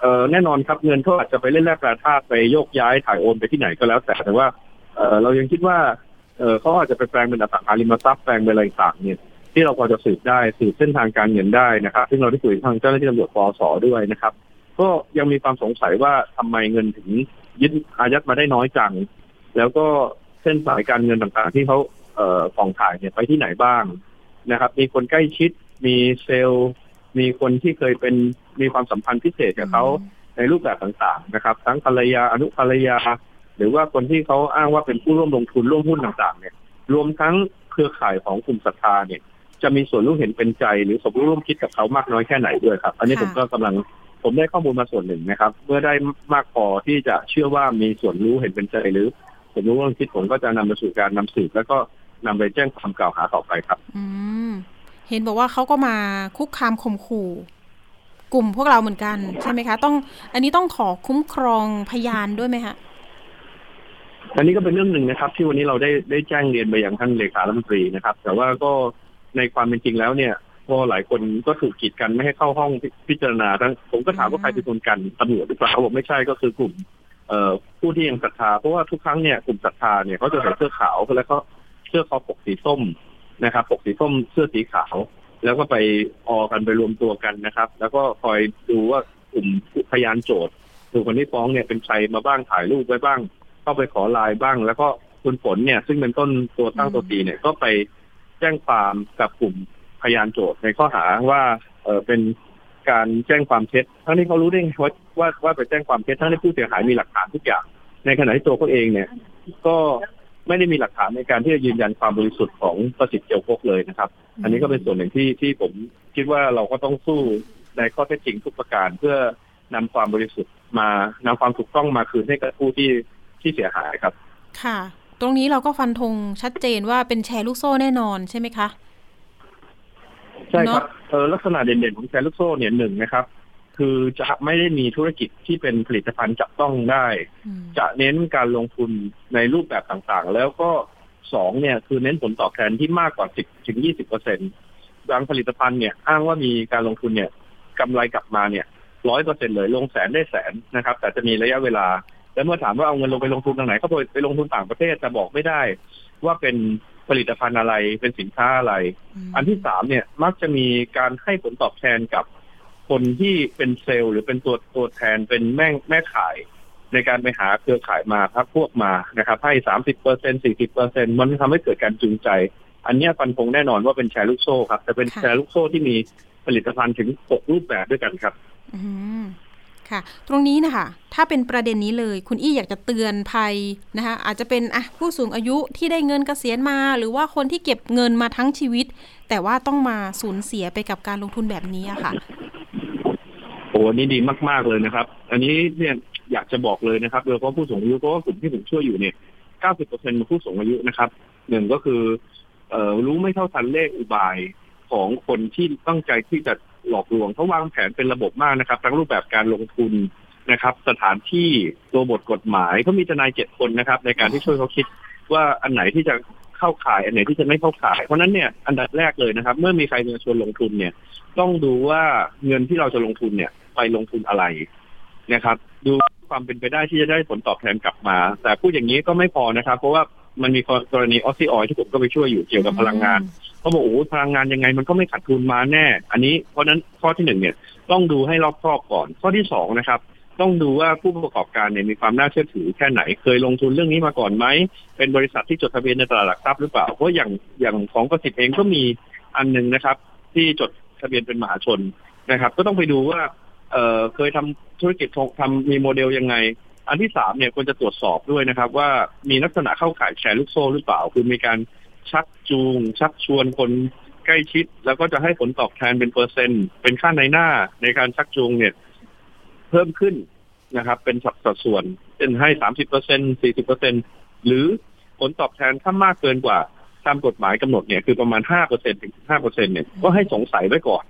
เอ่อแน่นอนครับเงินเขาอาจจะไปเล่นแร่แปรธาตุไปโยกย้ายถ่ายโอนไปที่ไหนก็แล้วแต่แต่ว่าเอ่อเรายังคิดว่าเอ่อเขาอาจจะไปแปลงเป็นอสังหาริมทรัพย์แปลงเป็นอะไรต่างๆเนี่ยที่เราพอจะสืบได้สืบเส้นทางการเงินได้นะครับ ซึ่งเราได้คุยกับทางเจ้าหน้าที่ตำรวจปอสด้วยนะครับ ก็ยังมีความสงสัยว่าทำไมเงินถึงยึดอายัดมาได้น้อยจัง แล้วก็เส้นสายการเงินต่างๆ ที่เขาเอ่อฟองถ่ายเนี่ยไปที่ไหนบ้างนะครับ มีคนใกล้ชิด มีเซลล์ มีคนที่เคยเป็นมีความสัมพันธ์พิเศษกับเขาในรูปแบบต่างๆ นะครับ ทั้งภรรยาอนุภรรยา หรือว่าคนที่เขาอ้างว่าเป็นผู้ร่วมลงทุนร่วมหุ้นต่างๆ เนี่ย รวมทั้งเครือข่ายของกลุ่มศรัทธาเนี่ย จะมีส่วนรู้เห็นเป็นใจ หรือสมรู้ร่วมคิดกับเขามากน้อยแค่ไหนด้วยครับ อันนี้ค่ะผมก็กำลัง ผมได้ข้อมูลมาส่วนหนึ่งนะครับ เมื่อได้มากพอที่จะเชื่อว่ามีส่วนรู้เห็นเป็นใจหรือสมรู้ร่วมคิดผมก็จะนำมาสู่การนำสืบแล้วก็นำไปแจ้งความกล่าวหาต่อไปครับ อืมเห็นบอกว่าเขาก็มาคุกคามข่มขู่ กลุ่มพวกเราเหมือนกัน ใช่ไหมคะ ต้อง อันนี้ต้องขอคุ้มครองพยานด้วยไหมคะอันนี้ก็เป็นเรื่องหนึ่งนะครับ ที่วันนี้เราได้ได้แจ้งเรียนไปยังท่านเลขารัฐมนตรีนะครับ แต่ว่าก็ในความเป็นจริงแล้วเนี่ย พอหลายคนก็ถูกกีดกันไม่ให้เข้าห้องพิพิจารณาทั้งผมก็ถามว่าใครเป็นคนกันตำรวจหรือเปล่าเขาบอกไม่ใช่ก็คือกลุ่มเอ่อผู้ที่ยังศรัทธาเพราะว่าทุกครั้งเนี่ยกลุ่มศรัทธาเนี่ยเขาจะใส่เสื้อขาวแล้วก็เสื้อคอปกสีส้มนะครับ ปกสีส้มเสื้อสีขาว แล้วก็ไปออกันไปรวมตัวกันนะครับ แล้วก็คอยดูว่ากลุ่มพยานโจทย์คือคนที่ฟ้องเนี่ยเป็นใครมาบ้างถ่ายรูปไว้บ้าง เข้าไปขอไลน์บ้าง แล้วก็คุณฝนเนี่ย ซึ่งเป็นต้นตัวตั้งตัวตีเนี่ยก็ไปแจ้งความกับกลุ่ม พยานโจทย์ในข้อหาว่าเออเป็นการแจ้งความเท็จทั้งที่เขารู้ได้ไงว่าว่าว่าไปแจ้งความเท็จทั้งที่ผู้เสียหายมีหลักฐานทุกอย่าง ในขณะที่ตัวเขาเองเนี่ย ก็ไม่ได้มีหลักฐานในการที่จะยืนยันความบริสุทธิ์ของประสิทธิ์เจียวพกเลยนะครับ อันนี้ก็เป็นส่วนหนึ่งที่ที่ผมคิดว่าเราก็ต้องสู้ในข้อเท็จจริงทุกประการเพื่อนำความบริสุทธิ์มานำความถูกต้องมาคืนให้กับผู้ที่ที่เสียหายครับ ค่ะ ตรงนี้เราก็ฟันธงชัดเจนว่าเป็นแชร์ลูกโซ่แน่นอนใช่ไหมคะ ใช่ครับเนอะเออลักษณะเด่นๆของแชร์ลูกโซ่เนี่ยหนึ่งนะครับ คือจะไม่ได้มีธุรกิจที่เป็นผลิตภัณฑ์จับต้องได้อืมจะเน้นการลงทุนในรูปแบบต่างๆ แล้วก็สองเนี่ยคือเน้นผลตอบแทนที่มากกว่า10ถึง20เปอร์เซ็นต์บางผลิตภัณฑ์เนี่ยอ้างว่ามีการลงทุนเนี่ยกำไรกลับมาเนี่ยร้อยเปอร์เซ็นเลยลงแสนได้แสนนะครับ แต่จะมีระยะเวลา แล้วเมื่อถามว่าเอาเงินลงไปลงทุนทางไหนก็ไปลงทุนต่างประเทศแต่บอกไม่ได้ ว่าเป็น ผลิตภัณฑ์อะไรเป็นสินค้าอะไร อันที่สามเนี่ยมักจะมีการให้ผลตอบแทนกับคนที่เป็นเซลล์หรือเป็นตัวตัวแทนเป็นแม่แม่ขาย ในการไปหาเครือข่ายมาพักพวกมานะครับให้สามสิบเปอร์เซ็นสี่สิบเปอร์เซ็นมันทำให้เกิดการจูงใจ อันนี้ฟันคงแน่นอนว่าเป็นแชร์ลูกโซ่ครับแต่เป็นแชร์ลูกโซ่ที่มีผลิตภัณฑ์ถึงหกรูปแบบด้วยกันครับ ค่ะ ตรงนี้นะคะ ถ้าเป็นประเด็นนี้เลย คุณอี้อยากจะเตือนภัยนะคะ อาจจะเป็นอะผู้สูงอายุที่ได้เงินเกษียณมา หรือว่าคนที่เก็บเงินมาทั้งชีวิต แต่ว่าต้องมาสูญเสียไปกับการลงทุนแบบนี้อะค่ะ โอ้นี่ดีมาก ๆ เลยนะครับ อันนี้เนี่ยอยากจะบอกเลยนะครับโดยเฉพาะผู้สูงอายุเพราะว่ากลุ่มที่ผมช่วยอยู่เนี่ยเก้าสิบเปอร์เซ็นต์ผู้สูงอายุนะครับหนึ่งก็คือเอ่อรู้ไม่เท่าทันเลขอุบายของคนที่ตั้งใจที่จะ หลอกลวงเขาวางแผนเป็นระบบมากนะครับ ทั้งรูปแบบการลงทุนนะครับ สถานที่ตัวบทกฎหมายเขามีทนายเจ็ดคนนะครับ ในการที่ช่วยเขาคิดว่าอันไหนที่จะเข้าข่ายอันไหนที่จะไม่เข้าข่าย เพราะนั้นเนี่ยอันดับแรกเลยนะครับ เมื่อมีใครมาชวนลงทุนเนี่ย ต้องดูว่าเงินที่เราจะลงทุนเนี่ย ไปลงทุนอะไรนะครับ ดูความเป็นไปได้ที่จะได้ผลตอบแทนกลับมา แต่พูดอย่างนี้ก็ไม่พอนะครับ เพราะว่ามันมีกรณีออสซี่ออยที่ผมก็ไปช่วยอยู่เกี่ยวกับพลังงาน เขาบอกโอ้พลังงานยังไงมันก็ไม่ขาดทุนมาแน่ อันนี้เพราะนั้นข้อที่หนึ่งเนี่ยต้องดูให้รอบครอบก่อน ข้อที่สองนะครับ ต้องดูว่าผู้ประกอบการเนี่ยมีความน่าเชื่อถือแค่ไหนเคยลงทุนเรื่องนี้มาก่อนไหมเป็นบริษัทที่จดทะเบียนในตลาดหลักทรัพย์หรือเปล่าเพราะอย่างอย่างของประสิทธิ์เองก็มีอันหนึ่งนะครับ ที่จดทะเบียนเป็นมหาชนนะครับ ก็ต้องไปดูว่าเเคยทำธุรกิจทำมีโมเดลยังไง อันที่สามเนี่ยควรจะตรวจสอบด้วยนะครับ ว่ามีลักษณะเข้าข่ายแชร์ลูกโซ่หรือเปล่า คือมีการ ชักจูง ชักชวนคนใกล้ชิด แล้วก็จะให้ผลตอบแทนเป็นเปอร์เซ็นต์เป็นค่าในหน้าในการชักจูงเนี่ย เพิ่มขึ้นนะครับ เป็นสัดส่วนเป็นให้สามสิบเปอร์เซ็นสี่สิบเปอร์เซ็นหรือผลตอบแทนถ้ามากเกินกว่าตามกฎหมายกำหนดเนี่ยคือประมาณห้าเปอร์เซ็นถึงห้าเปอร์เซ็นเนี่ยก็ให้สงสัยไว้ก่อน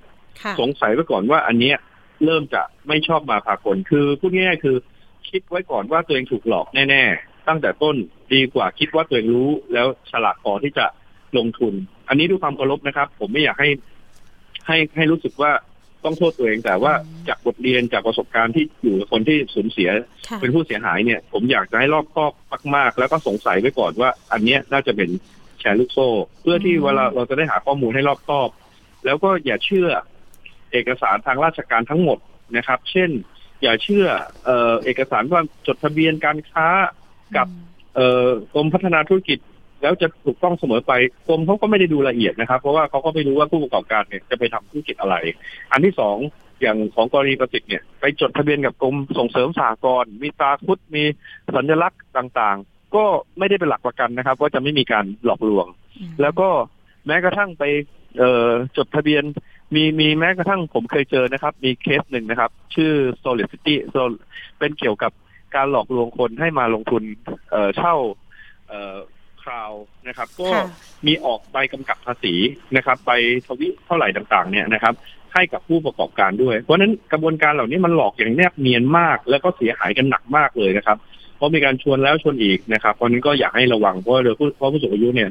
สงสัยไว้ก่อนว่าอันเนี้ยเริ่มจะไม่ชอบมาพากลคือพูดง่ายๆคือ คิดไว้ก่อนว่าตัวเองถูกหลอกแน่ ๆ ตั้งแต่ต้น ดีกว่าคิดว่าตัวเองรู้แล้วฉลาดพอที่จะลงทุน อันนี้ด้วยความเคารพนะครับ ผมไม่อยากให้ ให้ให้รู้สึกว่าต้องโทษตัวเองแต่ว่าจากบทเรียนจากประสบการณ์ที่อยู่กับคนที่สูญเสีย เป็นผู้เสียหายเนี่ย ผมอยากจะให้รอบคอบมากๆ แล้วก็สงสัยไว้ก่อนว่า อันเนี้ยน่าจะเป็นแชร์ลูกโซ่ เพื่อที่เวลาเราจะได้หาข้อมูลให้รอบคอบ แล้วก็อย่าเชื่อเอกสารทางราชการทั้งหมดนะครับ เช่น อย่าเชื่อเออเอกสารว่าจดทะเบียนการค้ากับ เอกรมพัฒนาธุรกิจแล้วจะถูกต้องเสมอไปกรมเขาก็ไม่ได้ดูละเอียดนะครับ เพราะว่าเขาก็ไม่รู้ว่าผู้ประกอบการเนี่ยจะไปทำธุรกิจอะไร อันที่สองอย่างของกรณีประสิทธิ์เนี่ยไปจดทะเบียนกับกรมส่งเสริมสหกรณ์มีตราคุดมีสัญลักษณ์ต่างๆ ก็ไม่ได้เป็นหลักประกันนะครับ ว่าจะไม่มีการหลอกลวง แล้วก็แม้กระทั่งไปเอ่อจดทะเบียนมีมีแม้กระทั่งผมเคยเจอนะครับ มีเคสหนึ่งนะครับ ชื่อ Solid City เป็นเกี่ยวกับ การหลอกลวงคนให้มาลงทุนเอ่อเช่าเอ่อราวนะครับ ก็มีออกใบกำกับภาษีนะครับใบทวิเท่าไหร่ต่างๆ เนี่ยนะครับ ให้กับผู้ประกอบการด้วย เพราะฉะนั้นกระบวนการเหล่านี้มันหลอกอย่างแนบเนียนมาก แล้วก็เสียหายกันหนักมากเลยนะครับ เพราะมีการชวนแล้วชวนอีกนะครับ เพราะนั้นก็อยากให้ระวังเพราะโดยเพราะผู้สูงอายุเนี่ย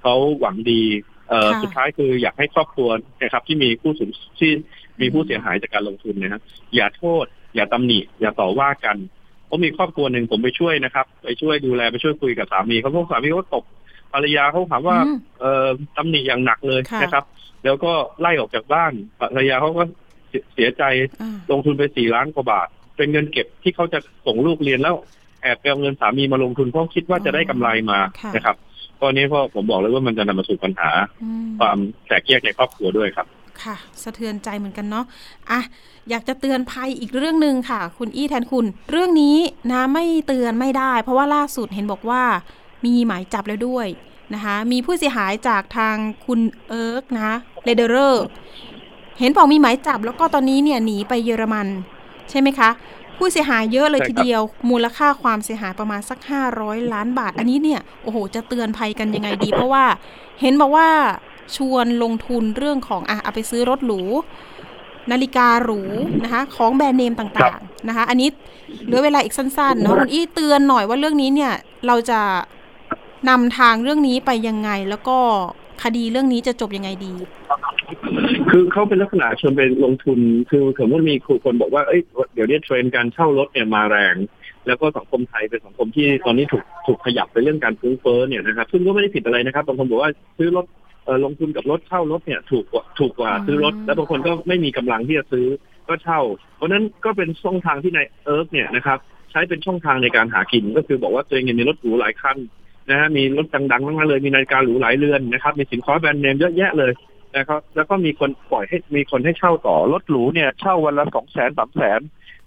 เขาหวังดีเอ่อสุดท้ายคืออยากให้ครอบครัวนะครับ ที่มีผู้สูญที่มีผู้เสียหายจากการลงทุนนะครับอย่าโทษ อย่าตำหนิ อย่าต่อว่ากัน เพราะมีครอบครัวหนึ่งผมไปช่วยนะครับ ไปช่วยดูแลไปช่วยคุยกับสามีเขาพวกสามีเขาตกภรรยาเขาถามว่าเอ่อตำหนิอย่างหนักเลยนะครับ แล้วก็ไล่ออกจากบ้านภรรยาเขาก็เสียใจลงทุนไปสี่ล้านกว่าบาท เป็นเงินเก็บที่เขาจะส่งลูกเรียนแล้วแอบเอาเงินสามีมาลงทุนเพราะคิดว่าจะได้กำไรมานะครับตอนนี้พ่อผมบอกเลยว่ามันจะนำมาสู่ปัญหา ความแตกแยกในครอบครัวด้วยครับ ค่ะ สะเทือนใจเหมือนกันเนาะอะ อยากจะเตือนภัยอีกเรื่องหนึ่งค่ะ คุณอี้แทนคุณ เรื่องนี้นะไม่เตือนไม่ได้ เพราะว่าล่าสุดเห็นบอกว่ามีหมายจับแล้วด้วยนะคะมีผู้เสียหายจากทางคุณเอิร์กนะเลเดอร์เห็นบอกมีหมายจับแล้วก็ตอนนี้เนี่ยหนีไปเยอรมัน ใช่ไหมคะ ผู้เสียหายเยอะเลยทีเดียว มูลค่าความเสียหายประมาณสักห้าร้อยล้านบาท อันนี้เนี่ยโอ้โหจะเตือนภัยกันยังไงดี เพราะว่าเห็นบอกว่าชวนลงทุนเรื่องของอะเอาไปซื้อรถหรู นาฬิกาหรูนะคะของแบรนด์เนมต่างๆนะคะ อันนี้เหลือเวลาอีกสั้นๆเนาะคุณอี้เตือนหน่อยว่าเรื่องนี้เนี่ย เราจะนำทางเรื่องนี้ไปยังไงแล้วก็คดีเรื่องนี้จะจบยังไงดี คือเขาเป็นลักษณะชวนไปลงทุน คือสมมติมีคนบอกว่า เอ้ย เดี๋ยวนี้เทรนด์การเช่ารถเนี่ยมาแรง แล้วก็สังคมไทยเป็นสังคมที่ตอนนี้ถูกถูกขยับไปเรื่องการฟุ้งเฟ้อเนี่ยนะครับ ซึ่งก็ไม่ได้ผิดอะไรนะครับ บางคนบอกว่าซื้อรถ ลงทุนกับรถเช่ารถเนี่ยถูกกว่าถูกกว่าซื้อรถ แล้วบางคนก็ไม่มีกำลังที่จะซื้อก็เช่า เพราะนั้นก็เป็นช่องทางที่นายเอิร์กเนี่ยนะครับใช้เป็นช่องทางในการหากินก็คือบอกว่าตัวเองมีรถหรูหลายคันนะฮะมีรถดังๆทั้งนั้นเลยมีนาฬิกาหรูหลายเรือนนะครับมีสินค้าแบรนด์เนมเยอะแยะเลยนะครับแล้วก็มีคนปล่อยให้มีคนให้เช่าต่อรถหรูเนี่ยเช่าวันละสองแสนสามแสน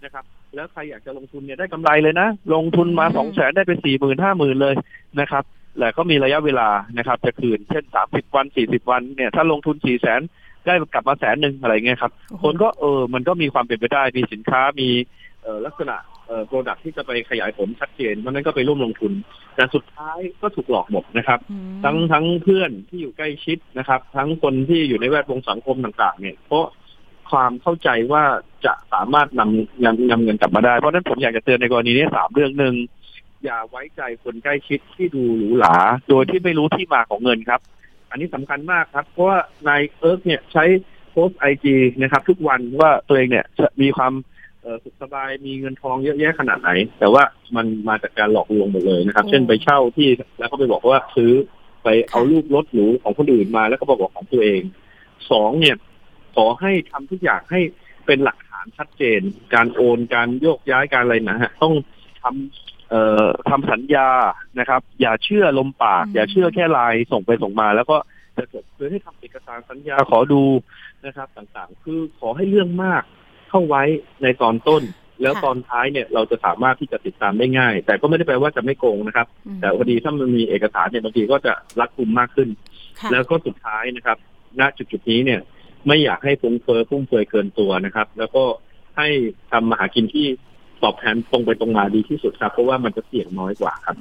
นะครับแล้วใครอยากจะลงทุนเนี่ยได้กำไรเลยนะ ลงทุนมาสองแสนได้เป็นสี่หมื่นห้าหมื่นเลยนะครับ แต่ก็มีระยะเวลานะครับ จะคืนเช่นสามสิบวันสี่สิบวันเนี่ยถ้าลงทุนสี่แสนได้กลับมาแสนหนึ่งอะไรเงี้ยครับ คนก็เออมันก็มีความเป็นไปได้มีสินค้ามีเอ่อลักษณะเอ่อโปรดักที่จะไปขยายผลชัดเจนมันนั้นก็ไปร่วมลงทุน แต่สุดท้ายก็ถูกหลอกหมดนะครับ ทั้งทั้งเพื่อนที่อยู่ใกล้ชิดนะครับ ทั้งคนที่อยู่ในแวดวงสังคมต่าง ๆ เนี่ย เพราะความเข้าใจว่าจะสามารถนำนำนำเงินกลับมาได้ เพราะนั้นผมอยากจะเตือนในกรณีนี้สามเรื่องหนึ่ง อย่าไว้ใจคนใกล้ชิดที่ดูหรูหราโดยที่ไม่รู้ที่มาของเงินครับ อันนี้สำคัญมากครับ เพราะว่านายเอิร์กเนี่ยใช้โพสไอจีนะครับ ทุกวันว่าตัวเองเนี่ยมีความสุขสบายมีเงินทองเยอะแยะขนาดไหน แต่ว่ามันมาจากการหลอกลวงหมดเลยนะครับ เช่นไปเช่าที่แล้วก็ไปบอกว่าซื้อไปเอารูปรถหรูของคนอื่นมาแล้วก็บอกของตัวเองสองเนี่ยขอให้ทำทุกอย่างให้เป็นหลักฐานชัดเจน การโอนการโยกย้ายการอะไรนะฮะต้องทำเอ่อ ทำสัญญานะครับ อย่าเชื่อลมปาก อย่าเชื่อแค่ไลน์ส่งไปส่งมา แล้วก็จะเกิดคือให้ทำเอกสารสัญญาขอดูนะครับ ต่างๆ คือขอให้เรื่องมากเข้าไว้ในตอนต้น แล้วตอนท้ายเนี่ยเราจะสามารถที่จะติดตามได้ง่าย แต่ก็ไม่ได้แปลว่าจะไม่โกงนะครับ แต่พอดีถ้ามันมีเอกสารเนี่ยบางทีก็จะรัดกุมมากขึ้น แล้วก็สุดท้ายนะครับ ณจุดจุดนี้เนี่ย ไม่อยากให้ฟุ้งเฟ้อฟุ่มเฟือยเกินตัวนะครับ แล้วก็ให้ทำมาหากินที่ ตอบแทนตรงไปตรงมาดีที่สุดครับ เพราะว่ามันจะเสี่ยงน้อยกว่าครับ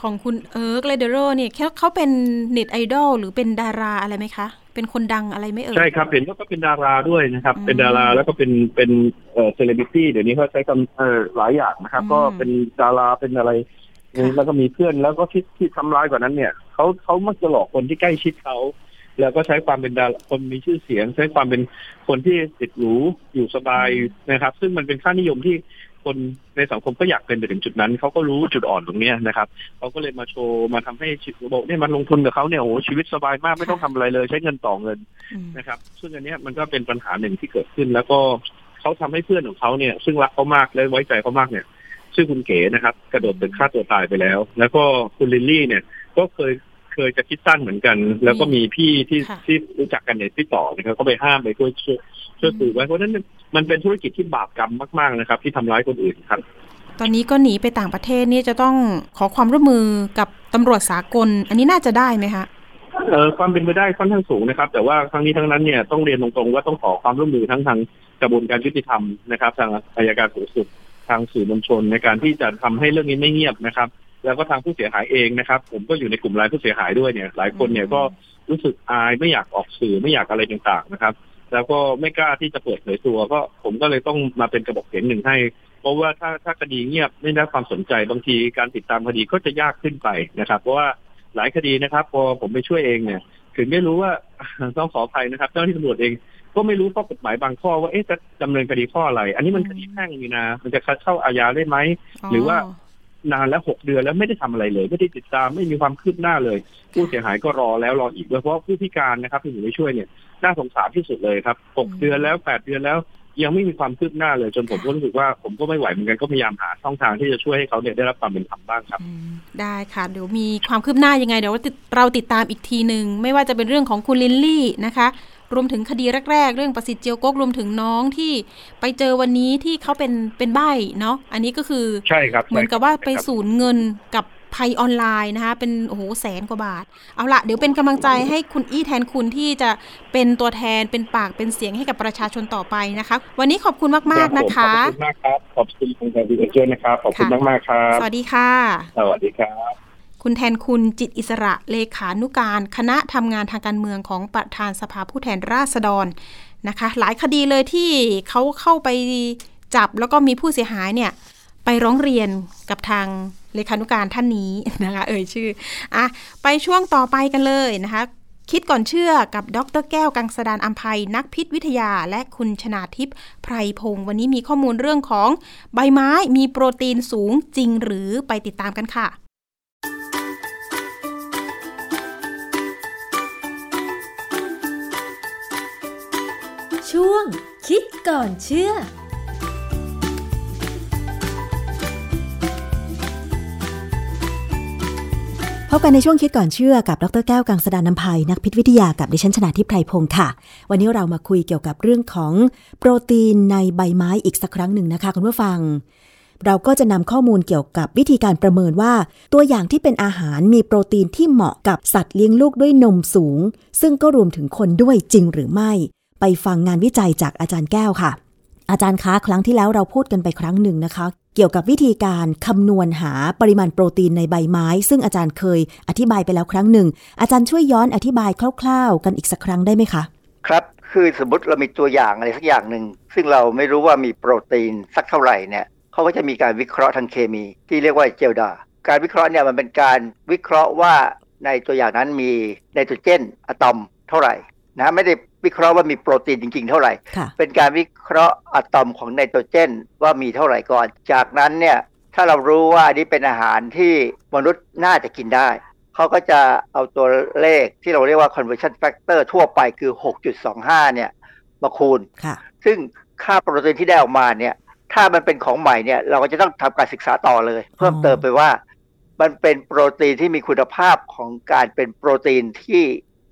ของคุณเอิร์กเลเดโรเนี่ยเขาเป็นเน็ตไอดอลหรือเป็นดาราอะไรไหมคะ เป็นคนดังอะไรไม่เอ่ยใช่ครับเห็นว่าก็เป็นดาราด้วยนะครับ เป็นดาราแล้วก็เป็นเป็นเอ่อเซเลบริตี้เดี๋ยวนี้เขาใช้คำเอ่อหลายอย่างนะครับ ก็เป็นดาราเป็นอะไรแล้วก็มีเพื่อนแล้วก็ที่ที่ทำร้ายกว่านั้นเนี่ยเขาเขามักจะหลอกคนที่ใกล้ชิดเขา แล้วก็ใช้ความเป็นดาราคนมีชื่อเสียง ใช้ความเป็นคนที่ติดหรูอยู่สบายนะครับ ซึ่งมันเป็นค่านิยมที่คนในสังคมก็อยากเป็นไปถึงจุดนั้นเขาก็รู้จุดอ่อนตรงนี้นะครับเขาก็เลยมาโชว์มาทำให้บอกเนี่ยมันลงทุนกับเขาเนี่ยโอ้ชีวิตสบายมากไม่ต้องทำอะไรเลย ใช้เงินต่อเงินนะครับ ซึ่งอันนี้มันก็เป็นปัญหาหนึ่งที่เกิดขึ้น แล้วก็เขาทำให้เพื่อนของเขาเนี่ย ซึ่งรักเขามากและไว้ใจเขามากเนี่ย ชื่อคุณเก๋นะครับ กระโดดตึกฆ่าตัวตายไปแล้ว แล้วก็คุณลิลลี่เนี่ย ก็เคย เคยจะคิดสั้นเหมือนกัน แล้วก็มีพี่ที่ที่รู้จักกันเนี่ยที่ต่อนะครับก็ไปห้ามไปช่วยช่วยช่วยตือไว้เพราะฉะนั้นมันเป็นธุรกิจที่บาปกรรมมาก ๆนะครับ ที่ทำร้ายคนอื่นครับ ตอนนี้ก็หนีไปต่างประเทศนี่จะต้องขอความร่วมมือกับตำรวจสากล อันนี้น่าจะได้ไหมคะเออความเป็นไปได้ค่อนข้างสูงนะครับ แต่ว่าครั้งนี้ทั้งนั้นเนี่ยต้องเรียนตรงๆว่าต้องขอความร่วมมือทั้งทางกระบวนการยุติธรรมนะครับ ทางอายการสูงสุดทางสื่อมวลชนในการที่จะทำให้เรื่องนี้ไม่เงียบนะครับ แล้วก็ทางผู้เสียหายเองนะครับ ผมก็อยู่ในกลุ่มรายผู้เสียหายด้วยเนี่ย หลายคนเนี่ยก็รู้สึกอายไม่อยากออกสื่อไม่อยากอะไรต่างๆนะครับ แล้วก็ไม่กล้าที่จะเปิดเผยตัวก็ผมก็เลยต้องมาเป็นกระบอกเสียงหนึ่งให้ เพราะว่าถ้าถ้าคดีเงียบไม่ได้ความสนใจบางทีการติดตามคดีก็จะยากขึ้นไปนะครับ เพราะว่าหลายคดีนะครับพอผมไปช่วยเองเนี่ย ถึงไม่รู้ว่าต้องขออภัยนะครับ เจ้าที่ตำรวจเองก็ไม่รู้ข้อกฎหมายบางข้อว่าเอ๊ะจะดำเนินคดีข้ออะไร อันนี้มันคดีแพ่งนี่นะ มันจะเข้าอาญาได้ไหม หรือว่า นานแล้วหกเดือนแล้วไม่ได้ทำอะไรเลยไม่ได้ติดตามไม่มีความคืบหน้าเลย ผู้เสียหายก็รอแล้วรออีกโดยเฉพาะผู้พิการนะครับที่อยู่ในช่วยเนี่ยน่าสงสารที่สุดเลยครับหกเดือนแล้วแปดเดือนแล้วยังไม่มีความคืบหน้าเลยจนผมก็รู้สึกว่าผมก็ไม่ไหวเหมือนกันก็พยายามหาช่องทางที่จะช่วยให้เขาเนี่ยได้รับความเป็นธรรมบ้างครับ ได้ค่ะเดี๋ยวมีความคืบหน้ายังไงเดี๋ยวเราติดตามอีกทีหนึ่งไม่ว่าจะเป็นเรื่องของคุณลินลี่นะคะ รวมถึงคดีแรก ๆ เรื่องประสิทธิ์เจียวกกรวมถึงน้องที่ไปเจอวันนี้ที่เขาเป็นเป็นใบเนาะอันนี้ก็คือใช่ครับเหมือนกับว่าไปสูญเงินกับภัยออนไลน์นะคะ เป็นโอ้โหแสนกว่าบาท เอาละเดี๋ยวเป็นกำลังใจให้คุณอี้แทนคุณที่จะเป็นตัวแทนเป็นปากเป็นเสียงให้กับประชาชนต่อไปนะคะ วันนี้ขอบคุณมาก ๆ นะคะ ขอบคุณมากครับ ขอบคุณคุณแทนคุณเจนนะครับ ขอบคุณมาก ๆ ครับ สวัสดีค่ะ สวัสดีครับ คุณแทนคุณจิตอิสระเลขานุการ คณะทำงานทางการเมืองของประธานสภาผู้แทนราษฎรนะคะ หลายคดีเลยที่เขาเข้าไปจับแล้วก็มีผู้เสียหายเนี่ยไปร้องเรียนกับทางเลขานุการท่านนี้นะคะ เอ่ยชื่ออะไปช่วงต่อไปกันเลยนะคะ คิดก่อนเชื่อกับดรแก้วกังสดานอัมภัยนักพิษวิทยา และคุณชนาทิพย์ไพรพงศ์วันนี้มีข้อมูลเรื่องของใบไม้มีโปรตีนสูงจริงหรือไปติดตามกันค่ะ คิดก่อนเชื่อพบกันในช่วงคิดก่อนเชื่อกับ ดรแก้วกังสดานนภัยนักพิษวิทยากับดิฉันชนาทิพไพรพงศ์ค่ะ วันนี้เรามาคุยเกี่ยวกับเรื่องของโปรตีนในใบไม้อีกสักครั้งหนึ่งนะคะคุณผู้ฟัง เราก็จะนำข้อมูลเกี่ยวกับวิธีการประเมินว่า ตัวอย่างที่เป็นอาหารมีโปรตีนที่เหมาะกับสัตว์เลี้ยงลูกด้วยนมสูง ซึ่งก็รวมถึงคนด้วยจริงหรือไม่ ไปฟังงานวิจัยจากอาจารย์แก้วค่ะ อาจารย์คะครั้งที่แล้วเราพูดกันไปครั้งหนึ่งนะคะ เกี่ยวกับวิธีการคำนวณหาปริมาณโปรตีนในใบไม้ ซึ่งอาจารย์เคยอธิบายไปแล้วครั้งหนึ่ง อาจารย์ช่วยย้อนอธิบายคร่าวๆ กันอีกสักครั้งได้ไหมคะ ครับคือสมมติเรามีตัวอย่างอะไรสักอย่างหนึ่งซึ่งเราไม่รู้ว่ามีโปรตีนสักเท่าไหร่เนี่ยเขาก็จะมีการวิเคราะห์ทางเคมี ที่เรียกว่าเจลดา การวิเคราะห์เนี่ยมันเป็นการวิเคราะห์ว่าในตัวอย่างนั้นมีไนโตรเจนอะตอมเท่าไหร่นะไม่ได้ วิเคราะห์ว่ามีโปรตีนจริง ๆ เท่าไหร่ค่ะเป็นการวิเคราะห์อะตอมของไนโตรเจนว่ามีเท่าไหร่ก่อน จากนั้นเนี่ยถ้าเรารู้ว่าอันนี้เป็นอาหารที่มนุษย์น่าจะกินได้ เขาก็จะเอาตัวเลขที่เราเรียกว่า conversion factor ทั่วไปคือ 6.25 เนี่ยมาคูณค่ะซึ่งค่าโปรตีนที่ได้ออกมาเนี่ยถ้ามันเป็นของใหม่เนี่ยเราก็จะต้องทำการศึกษาต่อเลย เพิ่มเติมไปว่า มันเป็นโปรตีนที่มีคุณภาพของการเป็นโปรตีนที่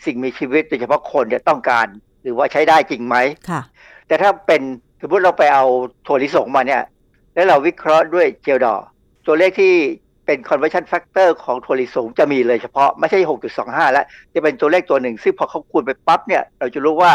สิ่งมีชีวิตโดยเฉพาะคนเนี่ยต้องการ หรือว่าใช้ได้จริงไหมค่ะ แต่ถ้าเป็นสมมติเราไปเอาถั่วลิสงมาเนี่ย แล้วเราวิเคราะห์ด้วยเจลดอ ตัวเลขที่เป็น conversion factor ของถั่วลิสงจะมีเลยเฉพาะไม่ใช่ 6.25 แล้ว จะเป็นตัวเลขตัวหนึ่ง ซึ่งพอเขาคูณไปปั๊บเนี่ยเราจะรู้ว่า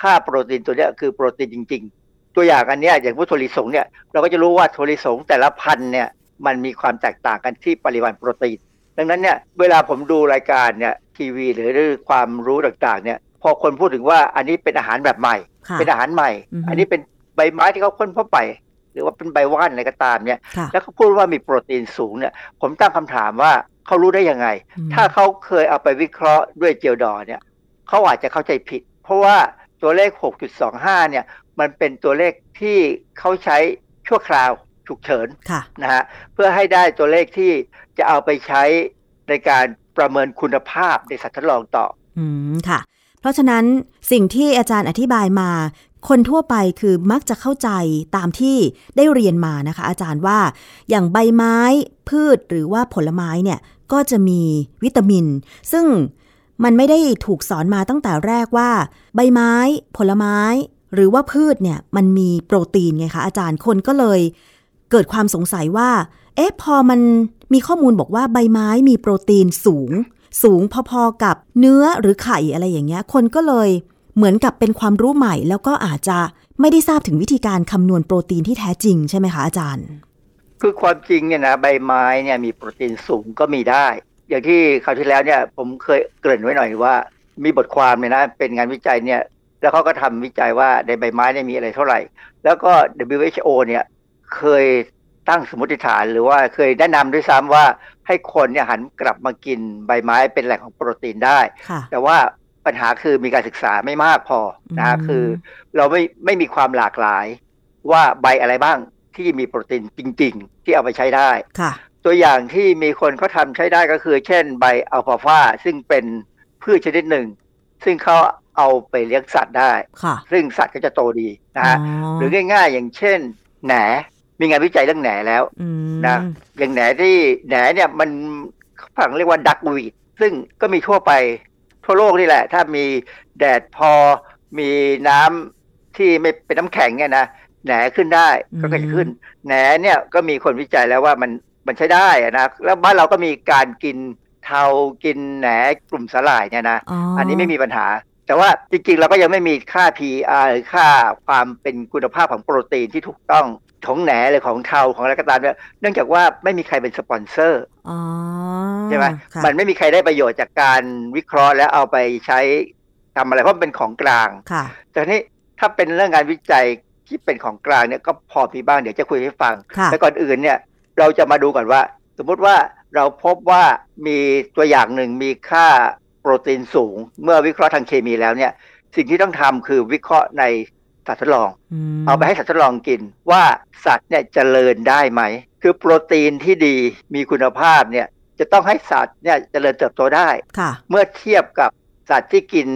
ค่าโปรตีนตัวเนี้ยคือโปรตีนจริง ๆ ตัวอย่างอันเนี้ยอย่างพวกถั่วลิสงเนี่ยเราก็จะรู้ว่าถั่วลิสงแต่ละพันธุ์เนี่ยมันมีความแตกต่างกันที่ปริมาณโปรตีน ดังนั้นเนี่ยเวลาผมดูรายการเนี่ยทีวีหรือความรู้ต่างๆเนี่ยพอคนพูดถึงว่าอันนี้เป็นอาหารแบบใหม่ค่ะเป็นอาหารใหม่อือฮึอันนี้เป็นใบไม้ที่เขาค้นพบไป หรือว่าเป็นใบว่านอะไรก็ตามเนี่ยค่ะแล้วเขาพูดว่ามีโปรตีนสูงเนี่ย ผมตั้งคำถามว่าเขารู้ได้ยังไงอืมถ้าเขาเคยเอาไปวิเคราะห์ด้วยเจลดอเนี่ยเขาอาจจะเข้าใจผิด เพราะว่าตัวเลข 6.25 เนี่ย มันเป็นตัวเลขที่เขาใช้ชั่วคราวฉุกเฉินค่ะนะฮะเพื่อให้ได้ตัวเลขที่ จะเอาไปใช้ในการประเมินคุณภาพในสัตว์ทดลองต่อ อืมค่ะ เพราะฉะนั้นสิ่งที่อาจารย์อธิบายมา คนทั่วไปคือมักจะเข้าใจตามที่ได้เรียนมานะคะ อาจารย์ว่าอย่างใบไม้พืชหรือว่าผลไม้เนี่ยก็จะมีวิตามิน ซึ่งมันไม่ได้ถูกสอนมาตั้งแต่แรกว่า ใบไม้ ผลไม้ หรือว่าพืชเนี่ยมันมีโปรตีนไงคะอาจารย์คนก็เลย เกิดความสงสัยว่า เอ๊ะพอมันมีข้อมูลบอกว่าใบไม้มีโปรตีนสูง สูงพอๆกับเนื้อหรือไข่อะไรอย่างเงี้ย คนก็เลยเหมือนกับเป็นความรู้ใหม่ แล้วก็อาจจะไม่ได้ทราบถึงวิธีการคำนวณโปรตีนที่แท้จริงใช่ไหมคะอาจารย์ คือความจริงเนี่ยนะใบไม้เนี่ยมีโปรตีนสูงก็มีได้ อย่างที่คราวที่แล้วเนี่ยผมเคยเกริ่นไว้หน่อยว่า มีบทความเนี่ยนะเป็นงานวิจัยเนี่ยแล้วเขาก็ทำวิจัยว่าในใบไม้เนี่ยมีอะไรเท่าไหร่ แล้วก็ WHO เนี่ยเคย ตั้งสมมติฐานหรือว่าเคยแนะนำด้วยซ้ำว่าให้คนเนี่ยหันกลับมากินใบไม้เป็นแหล่งของโปรตีนได้ค่ะแต่ว่าปัญหาคือมีการศึกษาไม่มากพอนะฮะอืมคือ เราไม่ไม่มีความหลากหลายว่าใบอะไรบ้างที่มีโปรตีนจริง ๆ ที่เอาไปใช้ได้ค่ะ ตัวอย่างที่มีคนเขาทำใช้ได้ก็คือ เช่นใบอัลฟาฟาซึ่งเป็นพืชชนิดหนึ่ง ซึ่งเขาเอาไปเลี้ยงสัตว์ได้ค่ะซึ่งสัตว์ก็จะโตดีนะฮะอ๋อหรือง่าย ๆ อย่างเช่นแหน มีงานวิจัยเรื่องแหนแล้วอืมนะอย่างแหนที่แหนเนี่ยมันฝั่งเรียกว่าดักวีดซึ่งก็มีทั่วไปทั่วโลกนี่แหละ ถ้ามีแดดพอมีน้ำที่ไม่เป็นน้ำแข็งเนี่ยนะแหนขึ้นได้ก็จะขึ้นแหนเนี่ยก็มีคนวิจัยแล้วว่ามันมันใช้ได้อะนะแล้วบ้านเราก็มีการกินเทากินแหนกลุ่มสลายเนี่ยนะอ๋ออัอันนี้ไม่มีปัญหา แต่ว่าจริงๆ เราก็ยังไม่มีค่า PR หรือค่าความเป็นคุณภาพของโปรตีนที่ถูกต้อง ของแหนหรือของเทาของอะไรก็ตามเนี่ยเนื่องจากว่าไม่มีใครเป็นสปอนเซอร์อ๋อใช่ไหมค่ะมันไม่มีใครได้ประโยชน์จากการวิเคราะห์แล้วเอาไปใช้ทำอะไรเพราะมันเป็นของกลางค่ะแต่ทีนี้ถ้าเป็นเรื่องงานวิจัยที่เป็นของกลางเนี่ยก็พอมีบ้างเดี๋ยวจะคุยให้ฟังค่ะแต่ก่อนอื่นเนี่ยเราจะมาดูก่อนว่า สมมุติว่าเราพบว่ามีตัวอย่างหนึ่งมีค่าโปรตีนสูง เมื่อวิเคราะห์ทางเคมีแล้วเนี่ย สิ่งที่ต้องทำคือวิเคราะห์ใน สัตว์ทดลองมเอาไปให้สัตว์ทดลองกินว่าสัตว์เนี่ยจเจริญได้ไหม คือโปรตีนที่ดีมีคุณภาพเนี่ยจะต้องให้สัตว์เนี่ยเจริญเติบโตได้ค่ะเมื่อเทียบกับสัตว์ที่กิน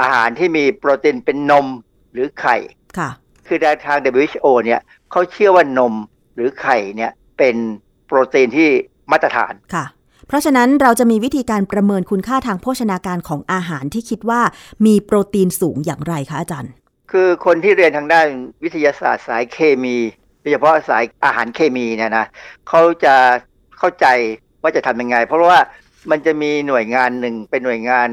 อาหารที่มีโปรตีนเป็นนมหรือไข่ค่ะ คือในทาง WHO เนี่ยเขาเชื่อว่านมหรือไข่เนี่ยเป็นโปรตีนที่มาตรฐานค่ะ เพราะฉะนั้นเราจะมีวิธีการประเมินคุณค่าทางโภชนาการของอาหารที่คิดว่ามีโปรตีนสูงอย่างไรคะอาจารย์ คือคนที่เรียนทางด้านวิทยาศาสตร์สายเคมีโดยเฉพาะสายอาหารเคมีเนี่ยนะเขาจะเข้าใจว่าจะทำยังไง เพราะว่ามันจะมีหน่วยงานหนึ่งเป็นหน่วยงาน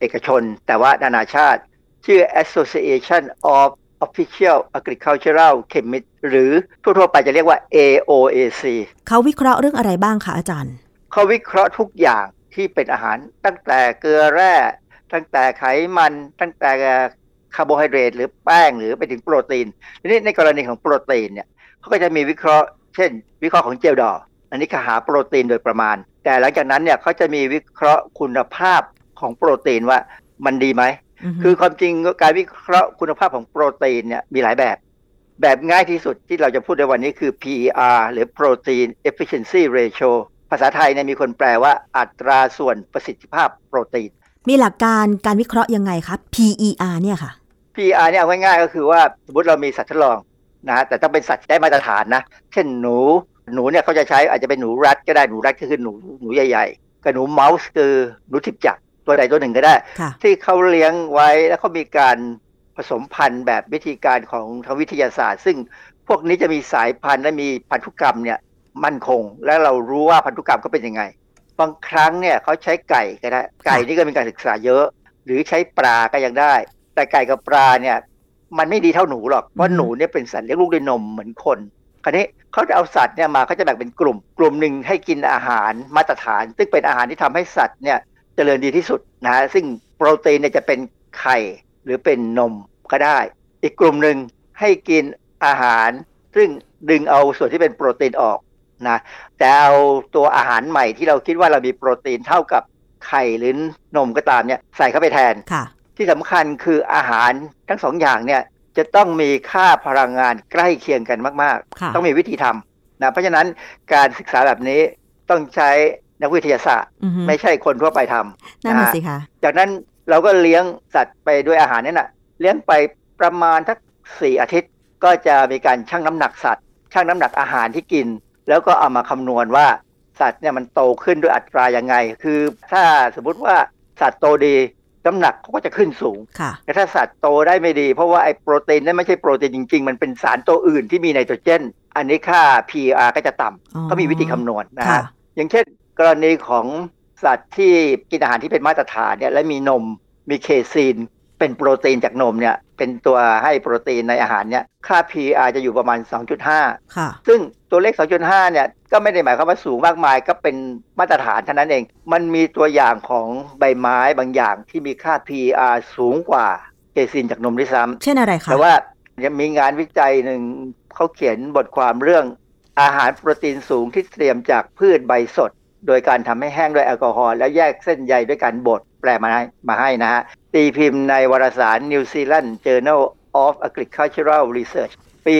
เอกชน แต่ว่านานาชาติ ชื่อ Association of Official Agricultural Chemists หรือทั่วๆไปจะเรียกว่า AOAC เขาวิเคราะห์เรื่องอะไรบ้างคะอาจารย์ เขาวิเคราะห์ทุกอย่างที่เป็นอาหารตั้งแต่เกลือแร่ ตั้งแต่ไขมัน ตั้งแต่ คาร์โบไฮเดรตหรือแป้งหรือไปถึงโปรตีนทีนี้ในกรณีของโปรตีนเนี่ยเขาก็จะมีวิเคราะห์ เช่น วิเคราะห์ของ Kjeldahl อันนี้ก็หาโปรตีนโดยประมาณ แต่หลังจากนั้นเนี่ยเขาจะมีวิเคราะห์คุณภาพของโปรตีนว่ามันดีไหม คือความจริงการวิเคราะห์คุณภาพของโปรตีนเนี่ยมีหลายแบบ แบบง่ายที่สุดที่เราจะพูดในวันนี้คือ PER หรือ Protein Efficiency Ratio ภาษาไทยเนี่ยมีคนแปลว่าอัตราส่วนประสิทธิภาพโปรตีน มีหลักการการวิเคราะห์ยังไงคะ PER เนี่ยค่ะ PER เนี่ยเอาง่ายๆก็คือว่าสมมติเรามีสัตว์ทดลองนะฮะแต่ต้องเป็นสัตว์ที่ได้มาตรฐานนะ เช่นหนูหนูเนี่ยเขาจะใช้อาจจะเป็นหนูรัดก็ได้หนูรัดก็คือหนูหนูใหญ่ๆกับหนูเมาส์คือหนูทิบจักรตัวใดตัวหนึ่งก็ได้ค่ะที่เขาเลี้ยงไว้แล้วเขามีการผสมพันธุ์แบบวิธีการของทางวิทยาศาสตร์ ซึ่งพวกนี้จะมีสายพันธุ์และมีพันธุกรรมเนี่ยมั่นคง และเรารู้ว่าพันธุกรรมเขาเป็นยังไง บางครั้งเนี่ยเขาใช้ไก่ก็ได้ไก่นี่ก็มีการศึกษาเยอะ หรือใช้ปลาก็ยังได้ แต่ไก่กับปลาเนี่ย มันไม่ดีเท่าหนูหรอกเพราะหนูเนี่ยเป็นสัตว์เลี้ยงลูกด้วยนมเหมือนคนคราวนี้เขาจะเอาสัตว์เนี่ยมาเขาจะแบ่งเป็นกลุ่ม กลุ่มหนึ่งให้กินอาหารมาตรฐาน ซึ่งเป็นอาหารที่ทำให้สัตว์เนี่ยเจริญดีที่สุดนะฮะซึ่งโปรตีนเนี่ยจะเป็นไข่หรือเป็นนมก็ได้ อีกกลุ่มหนึ่งให้กินอาหาร ซึ่งดึงเอาส่วนที่เป็นโปรตีนออกนะแต่เอาตัวอาหารใหม่ที่เราคิดว่าเรามีโปรตีนเท่ากับไข่หรือนมก็ตามเนี่ยใส่เข้าไปแทนค่ะ ที่สำคัญคืออาหารทั้งสองอย่างเนี่ยจะต้องมีค่าพลังงานใกล้เคียงกันมากค่ะๆต้องมีวิธีทำนะเพราะฉะนั้นการศึกษาแบบนี้ต้องใช้นักวิทยาศาสตร์อือฮึไม่ใช่คนทั่วไปทำนั่นน่ะสิคะจากนั้นเราก็เลี้ยงสัตว์ไปด้วยอาหารนั่นน่ะเลี้ยงไปประมาณทักสี่อาทิตย์ก็จะมีการชั่งน้ำหนักสัตว์ชั่งน้ำหนักอาหารที่กิน แล้วก็เอามาคำนวณว่าสัตว์เนี่ยมันโตขึ้นด้วยอัตรายังไง คือถ้าสมมุติว่าสัตว์โตดี น้ำหนักเขาก็จะขึ้นสูงค่ะแต่ถ้าสัตว์โตได้ไม่ดี เพราะว่าไอ้โปรตีนนั่นไม่ใช่โปรตีนจริง ๆ มันเป็นสารตัวอื่นที่มีไนโตรเจน อันนี้ค่า PR ก็จะต่อ๋อำเขามีวิธีคำนวณนะค่ะฮะอย่างเช่น กรณีของสัตว์ที่กินอาหารที่เป็นมาตรฐานเนี่ยและมีนมมีเคซีน เป็นโปรตีนจากนมเนี่ยเป็นตัวให้โปรตีนในอาหารเนี่ยค่า PR จะอยู่ประมาณ 2.5 ค่ะ ซึ่งตัวเลข 2.5 เนี่ยก็ไม่ได้หมายความว่าสูงมากมายก็เป็นมาตรฐานเท่านั้นเอง มันมีตัวอย่างของใบไม้บางอย่างที่มีค่า PR สูงกว่าเกซินจากนมด้วยซ้เช่นอะไรำคะแต่ว่ายังมีงานวิจัยหนึ่งเขาเขียนบทความเรื่องอาหารโปรตีนสูงที่เตรียมจากพืชใบสด โดยการทำให้แห้งด้วยแอลกอฮอล์แล้วแยกเส้นใยด้วยการบดแปลมาให้มาให้นะฮะ ตีพิมพ์ในวารสาร New Zealand Journal of Agricultural Research ปี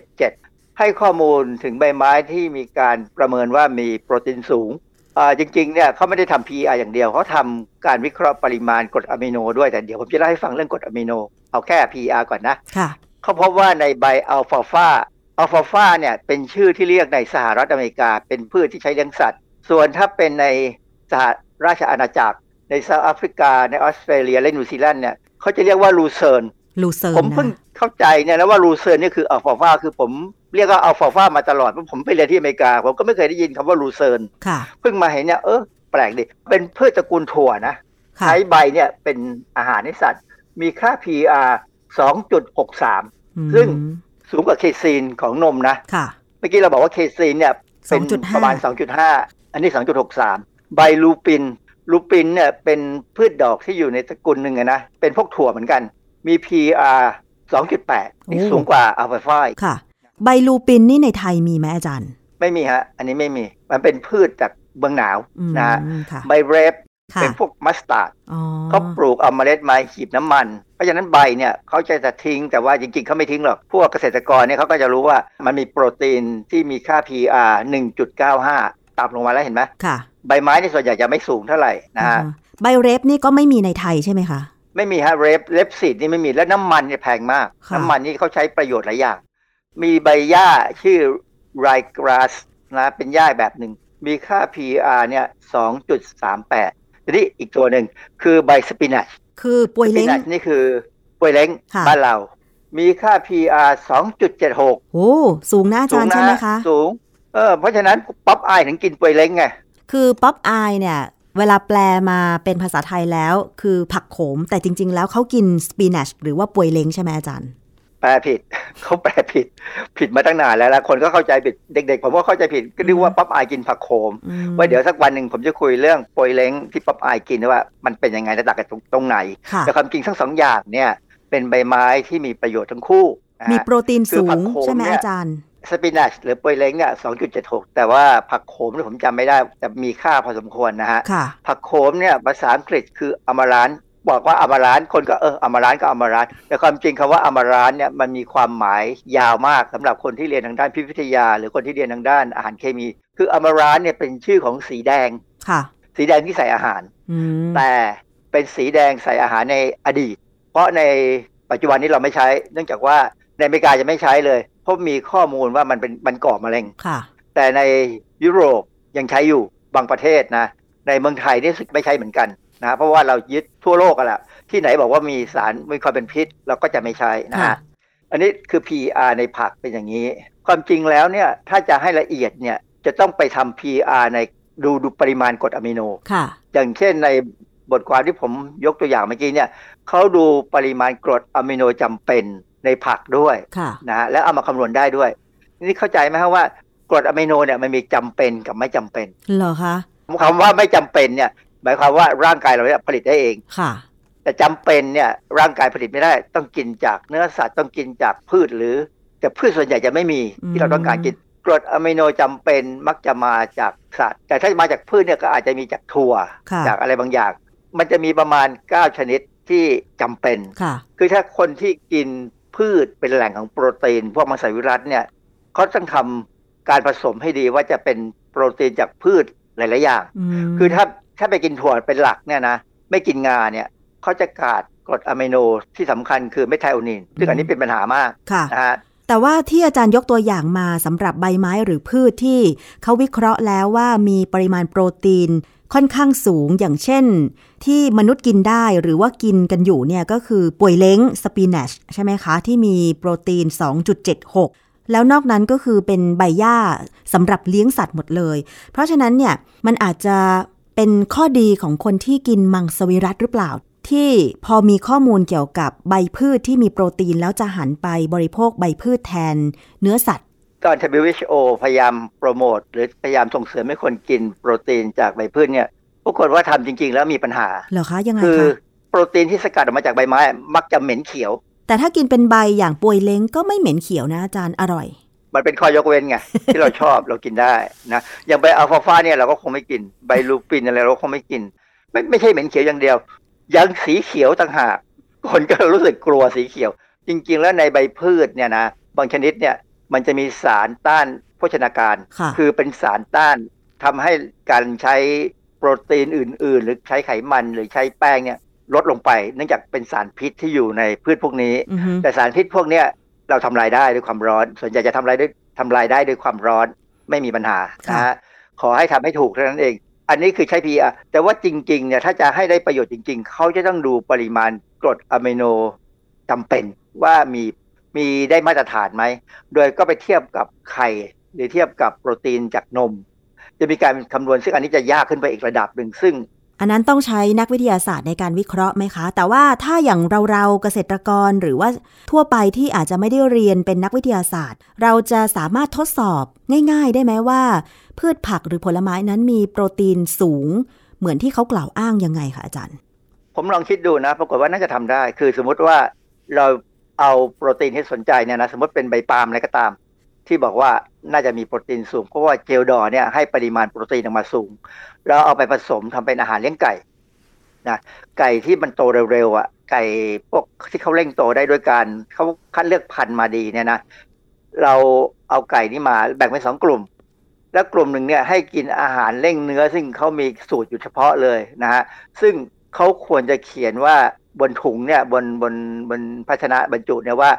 1977 ให้ข้อมูลถึงใบไม้ที่มีการประเมินว่ามีโปรตีนสูงอ่าจริงๆเนี่ยเขาไม่ได้ทำ PR อย่างเดียวเขาทำการวิเคราะห์ปริมาณกรดอะมิโนด้วยแต่เดี๋ยวผมจะเล่าให้ฟังเรื่องกรดอะมิโน เอาแค่ PR ก่อนนะค่ะเขาพบว่าในใบอัลฟาฟาอัลฟาฟาเนี่ยเป็นชื่อที่เรียกในสหรัฐอเมริกา เป็นพืชที่ใช้เลี้ยงสัตว์ ส่วนถ้าเป็นในสหราชอาณาจักร ในเซาท์แอฟริกา ในออสเตรเลียและนิวซีแลนด์เนี่ยเขาจะเรียกว่า lucerne lucerne ผมเพิ่งนะเข้าใจเนี่ยนะว่า lucerne นี่คือ alfalfa คือผมเรียกว่า alfalfa มาตลอดเพราะผมไปเรียนที่อเมริกา ผมก็ไม่เคยได้ยินคำว่า lucerne ค่ะเพิ่งมาเห็นเนี่ยเออแปลกดิเป็นพืชตระกูลถั่วนะค่ะใช้ใบเนี่ยเป็นอาหารให้สัตว์ มีค่า PER 2.63อืมซึ่งสูงกว่าเคซีนของนมนะค่ะเมื่อกี้เราบอกว่าเคซีนเนี่ยเป็น2.5ประมาณ 2.5 อันนี้ 2.63 ใบลูปิน ลูปินเนี่ยเป็นพืชดอกที่อยู่ในตระกูลหนึ่งอะนะ เป็นพวกถั่วเหมือนกัน มี PR 2.8 นี่โอ้สูงกว่าอัลฟาฟาค่ะ ใบลูปินนี่ในไทยมีไหมอาจารย์ ไม่มีฮะ อันนี้ไม่มี มันเป็นพืชจากเมืองหนาวอืมนะฮะค่ะใบเรฟค่ะเป็นพวกมัสตาร์ดอ๋อเขาปลูกเอาเมล็ดมาหีบน้ำมัน เพราะฉะนั้นใบเนี่ยเขาจะจะทิ้งแต่ว่าจริงๆเขาไม่ทิ้งหรอก พวกเกษตรกรเนี่ยเขาก็จะรู้ว่ามันมีโปรตีนที่มีค่า PER 1.95 ต่ำลงมาแล้วเห็นไหมค่ะ ใบไม้ในส่วนใหญ่จะไม่สูงเท่าไหร่นะฮะอ่าใบ rape นี่ก็ไม่มีในไทยใช่ไหมคะไม่มีฮะ rape rapeseed นี่ไม่มีและน้ำมันเนี่ยแพงมากค่ะน้ำมันนี่เขาใช้ประโยชน์หลายอย่าง มีใบหญ้าชื่อ ryegrass นะเป็นหญ้าแบบหนึ่ง มีค่า PR เนี่ย2.38ทีนี้อีกตัวหนึ่งคือใบ spinach คือปวยเล้ง spinach นี่คือปวยเล้งค่ะบ้านเรา มีค่า PER 2.76 โอ้ สูงนะอาจารย์ใช่ไหมคะ สูง เออเพราะฉะนั้นป๊อปอายถึงกินปวยเล้งไงคือป๊อปอายเนี่ยเวลาแปลมาเป็นภาษาไทยแล้ว คือผักโขม แต่จริง ๆ แล้วเขากิน spinach หรือว่าปวยเล้งใช่ไหมอาจารย์แปลผิดเขาแปลผิดผิดมาตั้งนานแล้วแล้วคนก็เข้าใจผิดเด็ก ๆ ผมก็เข้าใจผิดก็นึกว่าป๊อปอายกินผักโขมอืมว่าเดี๋ยวสักวันหนึ่งผมจะคุยเรื่องปวยเล้งที่ป๊อปอายกินว่ามันเป็นยังไงและต่างกันตรงตรงไหนค่ะแต่ความจริงทั้งสองอย่างเนี่ยเป็นใบไม้ที่มีประโยชน์ทั้งคู่นะฮะมีโปรตีนคือสูผังกโขมใช่ไหมเนี่ยอาจารย์ สปินัชหรือป่วยเล้งเนี่ย2.76 แต่ว่าผักโขมเนี่ยผมจำไม่ได้ แต่มีค่าพอสมควรนะฮะค่ะผักโขมเนี่ยภาษาอังกฤษคืออมารานบอกว่าอมารานคนก็เอออมารานก็อมารานแต่ความจริงคำว่าอมารานเนี่ยมันมีความหมายยาวมากสำหรับคนที่เรียนทางด้านพิพิธยา หรือคนที่เรียนทางด้านอาหารเคมี คืออมารานเนี่ยเป็นชื่อของสีแดงค่ะ สีแดงที่ใส่อาหารอืมแต่เป็นสีแดงใส่อาหารในอดีต เพราะในปัจจุบันนี้เราไม่ใช้ เนื่องจากว่าในอเมริกาจะไม่ใช้เลย เพราะมีข้อมูลว่ามันเป็นมันก่อมะเร็งค่ะ แต่ในยุโรปยังใช้อยู่บางประเทศนะ ในเมืองไทยนี่รู้สึกไม่ใช่เหมือนกันนะเพราะว่าเรายึดทั่วโลกกันแหละที่ไหนบอกว่ามีสารมีความเป็นพิษ เราก็จะไม่ใช้นะค่ะฮะอันนี้คือ PR ในผักเป็นอย่างนี้ ความจริงแล้วเนี่ยถ้าจะให้ละเอียดเนี่ยจะต้องไปทำ PR ในดูดูปริมาณกรดอะมิโนค่ะ อย่างเช่นในบทความที่ผมยกตัวอย่างเมื่อกี้เนี่ยเขาดูปริมาณกรดอะมิโนจำเป็นในผักด้วยค่ะนะฮะแล้วเอามาคำนวณได้ด้วย นี่เข้าใจไหมครับว่ากรดอะมิโนเนี่ยมันมีจำเป็นกับไม่จำเป็นเหรอคะคำว่าไม่จำเป็นเนี่ย หมายความว่าร่างกายเราเนี่ยผลิตได้เองค่ะ แต่จำเป็นเนี่ยร่างกายผลิตไม่ได้ ต้องกินจากเนื้อสัตว์ต้องกินจากพืชหรือ แต่พืชส่วนใหญ่จะไม่มีอืมที่เราต้องการกินกรดอะมิโนจำเป็นมักจะมาจากสัตว์ แต่ถ้ามาจากพืชเนี่ยก็อาจจะมีจากถั่วค่ะจากอะไรบางอย่าง มันจะมีประมาณ 9 ชนิดที่จำเป็นค่ะคือถ้าคนที่กิน พืชเป็นแหล่งของโปรตีน พวกมังสวิรัตเนี่ยเขาต้องทำการผสมให้ดีว่าจะเป็นโปรตีนจากพืชหลาย ๆ อย่างอืมคือถ้าถ้าไปกินถั่วเป็นหลักเนี่ยนะไม่กินงาเนี่ยเขาจะขาดกรดอะมิโนที่สำคัญคือเมทไทโอนินซึ่งอันนี้เป็นปัญหามากค่ะนะฮะแต่ว่าที่อาจารย์ยกตัวอย่างมาสำหรับใบไม้หรือพืชที่เขาวิเคราะห์แล้วว่ามีปริมาณโปรตีน ค่อนข้างสูงอย่างเช่น ที่มนุษย์กินได้หรือว่ากินกันอยู่เนี่ยก็คือป่วยเล้งสปีนัชใช่ไหมคะ ที่มีโปรตีน 2.76 แล้วนอกนั้นก็คือเป็นใบหญ้าสำหรับเลี้ยงสัตว์หมดเลย เพราะฉะนั้นเนี่ยมันอาจจะเป็นข้อดีของคนที่กินมังสวิรัตหรือเปล่า ที่พอมีข้อมูลเกี่ยวกับใบพืชที่มีโปรตีนแล้วจะหันไปบริโภคใบพืชแทน เนื้อสัตว์ ตอน WHO พยายามโปรโมทหรือพยายามส่งเสริมให้คนกินโปรตีนจากใบพืชเนี่ยปรากฏว่าทำจริง ๆ แล้วมีปัญหาเหรอคะยังไงคือคะโปรตีนที่สกัดออกมาจากใบไม้มักจะเหม็นเขียว แต่ถ้ากินเป็นใบอย่างป่วยเล้งก็ไม่เหม็นเขียวนะอาจารย์อร่อย มันเป็นข้อยกเว้นไงที่เราชอบเรากินได้นะอย่างใบอัลฟาฟาเนี่ยเราก็คงไม่กินใบลูปินอะไรเราก็คงไม่กิน ไม่ไม่ใช่เหม็นเขียวอย่างเดียว ยังสีเขียวต่างหากคนก็รู้สึกกลัวสีเขียว จริง ๆ แล้วในใบพืชเนี่ยนะบางชนิดเนี่ย มันจะมีสารต้านโภชนาการค่ะคือเป็นสารต้านทำให้การใช้โปรตีนอื่น ๆ หรือใช้ไขมันหรือใช้แป้งเนี่ยลดลงไป เนื่องจากเป็นสารพิษที่อยู่ในพืชพวกนี้อือฮึแต่สารพิษพวกเนี้ยเราทำลายได้ด้วยความร้อน ส่วนใหญ่จะทำลายด้วยทำลายได้ด้วยความร้อนไม่มีปัญหานะฮะขอให้ทำให้ถูกเท่านั้นเอง อันนี้คือใช้ PR แต่ว่าจริงๆเนี่ยถ้าจะให้ได้ประโยชน์จริง ๆ เขาจะต้องดูปริมาณกรดอะมิโนจำเป็นว่ามี มีได้มาตรฐานไหม โดยก็ไปเทียบกับไข่หรือเทียบกับโปรตีนจากนม จะมีการคำนวณซึ่งอันนี้จะยากขึ้นไปอีกระดับหนึ่งซึ่ง อันนั้นต้องใช้นักวิทยาศาสตร์ในการวิเคราะห์ไหมคะ แต่ว่าถ้าอย่างเราๆเกษตรกรหรือว่าทั่วไปที่อาจจะไม่ได้เรียนเป็นนักวิทยาศาสตร์ เราจะสามารถทดสอบง่าย ๆ ได้ไหมว่า พืชผักหรือผลไม้นั้นมีโปรตีนสูง เหมือนที่เขากล่าวอ้างยังไงคะอาจารย์ ผมลองคิดดูนะ ปรากฏว่าน่าจะทำได้ คือสมมุติว่าเรา เอาโปรตีนที่สนใจเนี่ยนะสมมติเป็นใบปาล์มอะไรก็ตาม ที่บอกว่าน่าจะมีโปรตีนสูง เพราะว่าเจลดอเนี่ยให้ปริมาณโปรตีนออกมาสูงเราเอาไปผสมทำเป็นอาหารเลี้ยงไก่นะไก่ที่มันโตเร็วๆอะไก่พวกที่เขาเร่งโตได้ด้วยการเขาคัดเลือกพันธุ์มาดีเนี่ยนะเราเอาไก่นี้มาแบ่งเป็นสองกลุ่ม แล้วกลุ่มหนึ่งเนี่ยให้กินอาหารเร่งเนื้อซึ่งเขามีสูตรอยู่เฉพาะเลยนะฮะซึ่ง เขาควรจะเขียนว่าบนถุงเนี่ยบนบนบนภาชนะบรรจุเนี่ยว่า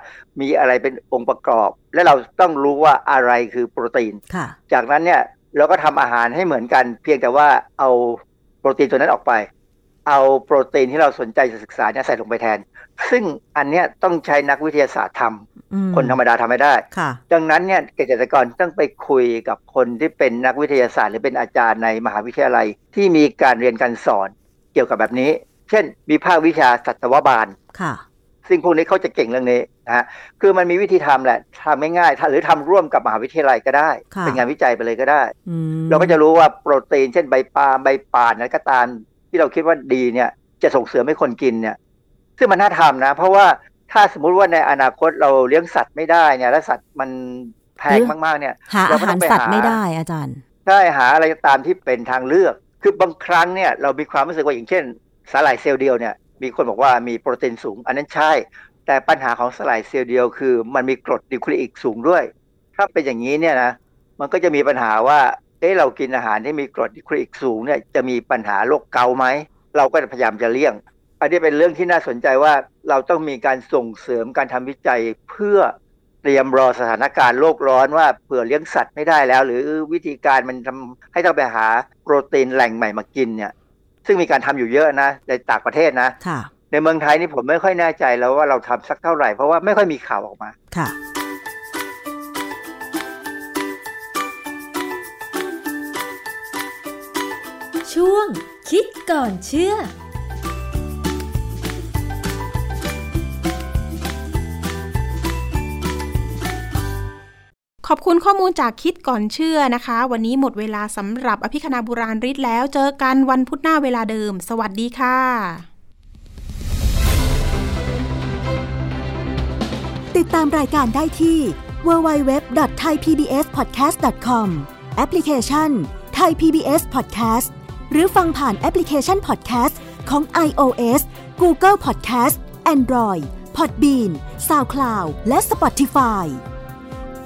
มีอะไรเป็นองค์ประกอบ และเราต้องรู้ว่าอะไรคือโปรตีนค่ะจากนั้นเนี่ยเราก็ทำอาหารให้เหมือนกัน เพียงแต่ว่าเอาโปรตีนตัวนั้นออกไป เอาโปรตีนที่เราสนใจจะศึกษาเนี่ยใส่ลงไปแทน ซึ่งอันเนี้ยต้องใช้นักวิทยาศาสตร์ทำอืมคนธรรมดาทำไม่ได้ค่ะดังนั้นเนี่ยเกษตรกรต้องไปคุยกับคนที่เป็นนักวิทยาศาสตร์ หรือเป็นอาจารย์ในมหาวิทยาลัยที่มีการเรียนการสอนเกี่ยวกับแบบนี้ เช่น มีภาควิชาสัตวบาลค่ะ ซึ่งพวกนี้เขาจะเก่งเรื่องนี้นะฮะคือมันมีวิธีทำแหละทำไม่ง่ายๆหรือทำร่วมกับมหาวิทยาลัยก็ได้ค่ะเป็นงานวิจัยไปเลยก็ได้อืมเราก็จะรู้ว่าโปรตีน เช่นใบปาล์มใบป่านอะไรก็ตาม ที่เราคิดว่าดีเนี่ยจะส่งเสริมให้คนกินเนี่ย ซึ่งมันน่าทำนะ เพราะว่าถ้าสมมุติว่าในอนาคตเราเลี้ยงสัตว์ไม่ได้เนี่ย แล้วสัตว์มันแพงมากๆเนี่ย หาเราอาก็หาต้รองไปสัตว์หาไม่ได้อาจารย์ ใช่หาอะไรก็ตามที่เป็นทางเลือก คือบางครั้งเนี่ยเรามีความรู้สึกว่าอย่างเช่น สาหร่ายเซลล์เดียวเนี่ยมีคนบอกว่ามีโปรตีนสูง อันนั้นใช่ แต่ปัญหาของสาหร่ายเซลล์เดียวคือ มันมีกรดนิวคลีอิกสูงด้วย ถ้าเป็นอย่างนี้เนี่ยนะมันก็จะมีปัญหาว่าเอ๊ะเรากินอาหารที่มีกรดนิวคลีอิกสูงเนี่ยจะมีปัญหาโรคเกาต์ไหมเราก็พยายามจะเลี่ยง อันนี้เป็นเรื่องที่น่าสนใจว่าเราต้องมีการส่งเสริมการทำวิจัยเพื่อ ตรียมรอสถานการณ์โลกร้อนว่าเผื่อเลี้ยงสัตว์ไม่ได้แล้ว หรือวิธีการมันทำให้ต้องไปหาโปรตีนแหล่งใหม่มากินเนี่ย ซึ่งมีการทำอยู่เยอะนะในต่างประเทศนะค่ะในเมืองไทยนี่ผมไม่ค่อยแน่ใจแล้วว่าเราทำสักเท่าไหร่เพราะว่าไม่ค่อยมีข่าวออกมาค่ะช่วงคิดก่อนเชื่อ ขอบคุณข้อมูลจากคิดก่อนเชื่อนะคะ วันนี้หมดเวลาสำหรับอภิคณาบุราริศแล้ว เจอกันวันพุธหน้าเวลาเดิม สวัสดีค่ะ ติดตามรายการได้ที่ www.thaipbspodcast.com แอปพลิเคชัน Thai PBS Podcast หรือฟังผ่านแอปพลิเคชัน Podcast ของ iOS Google Podcast Android Podbean SoundCloud และ Spotify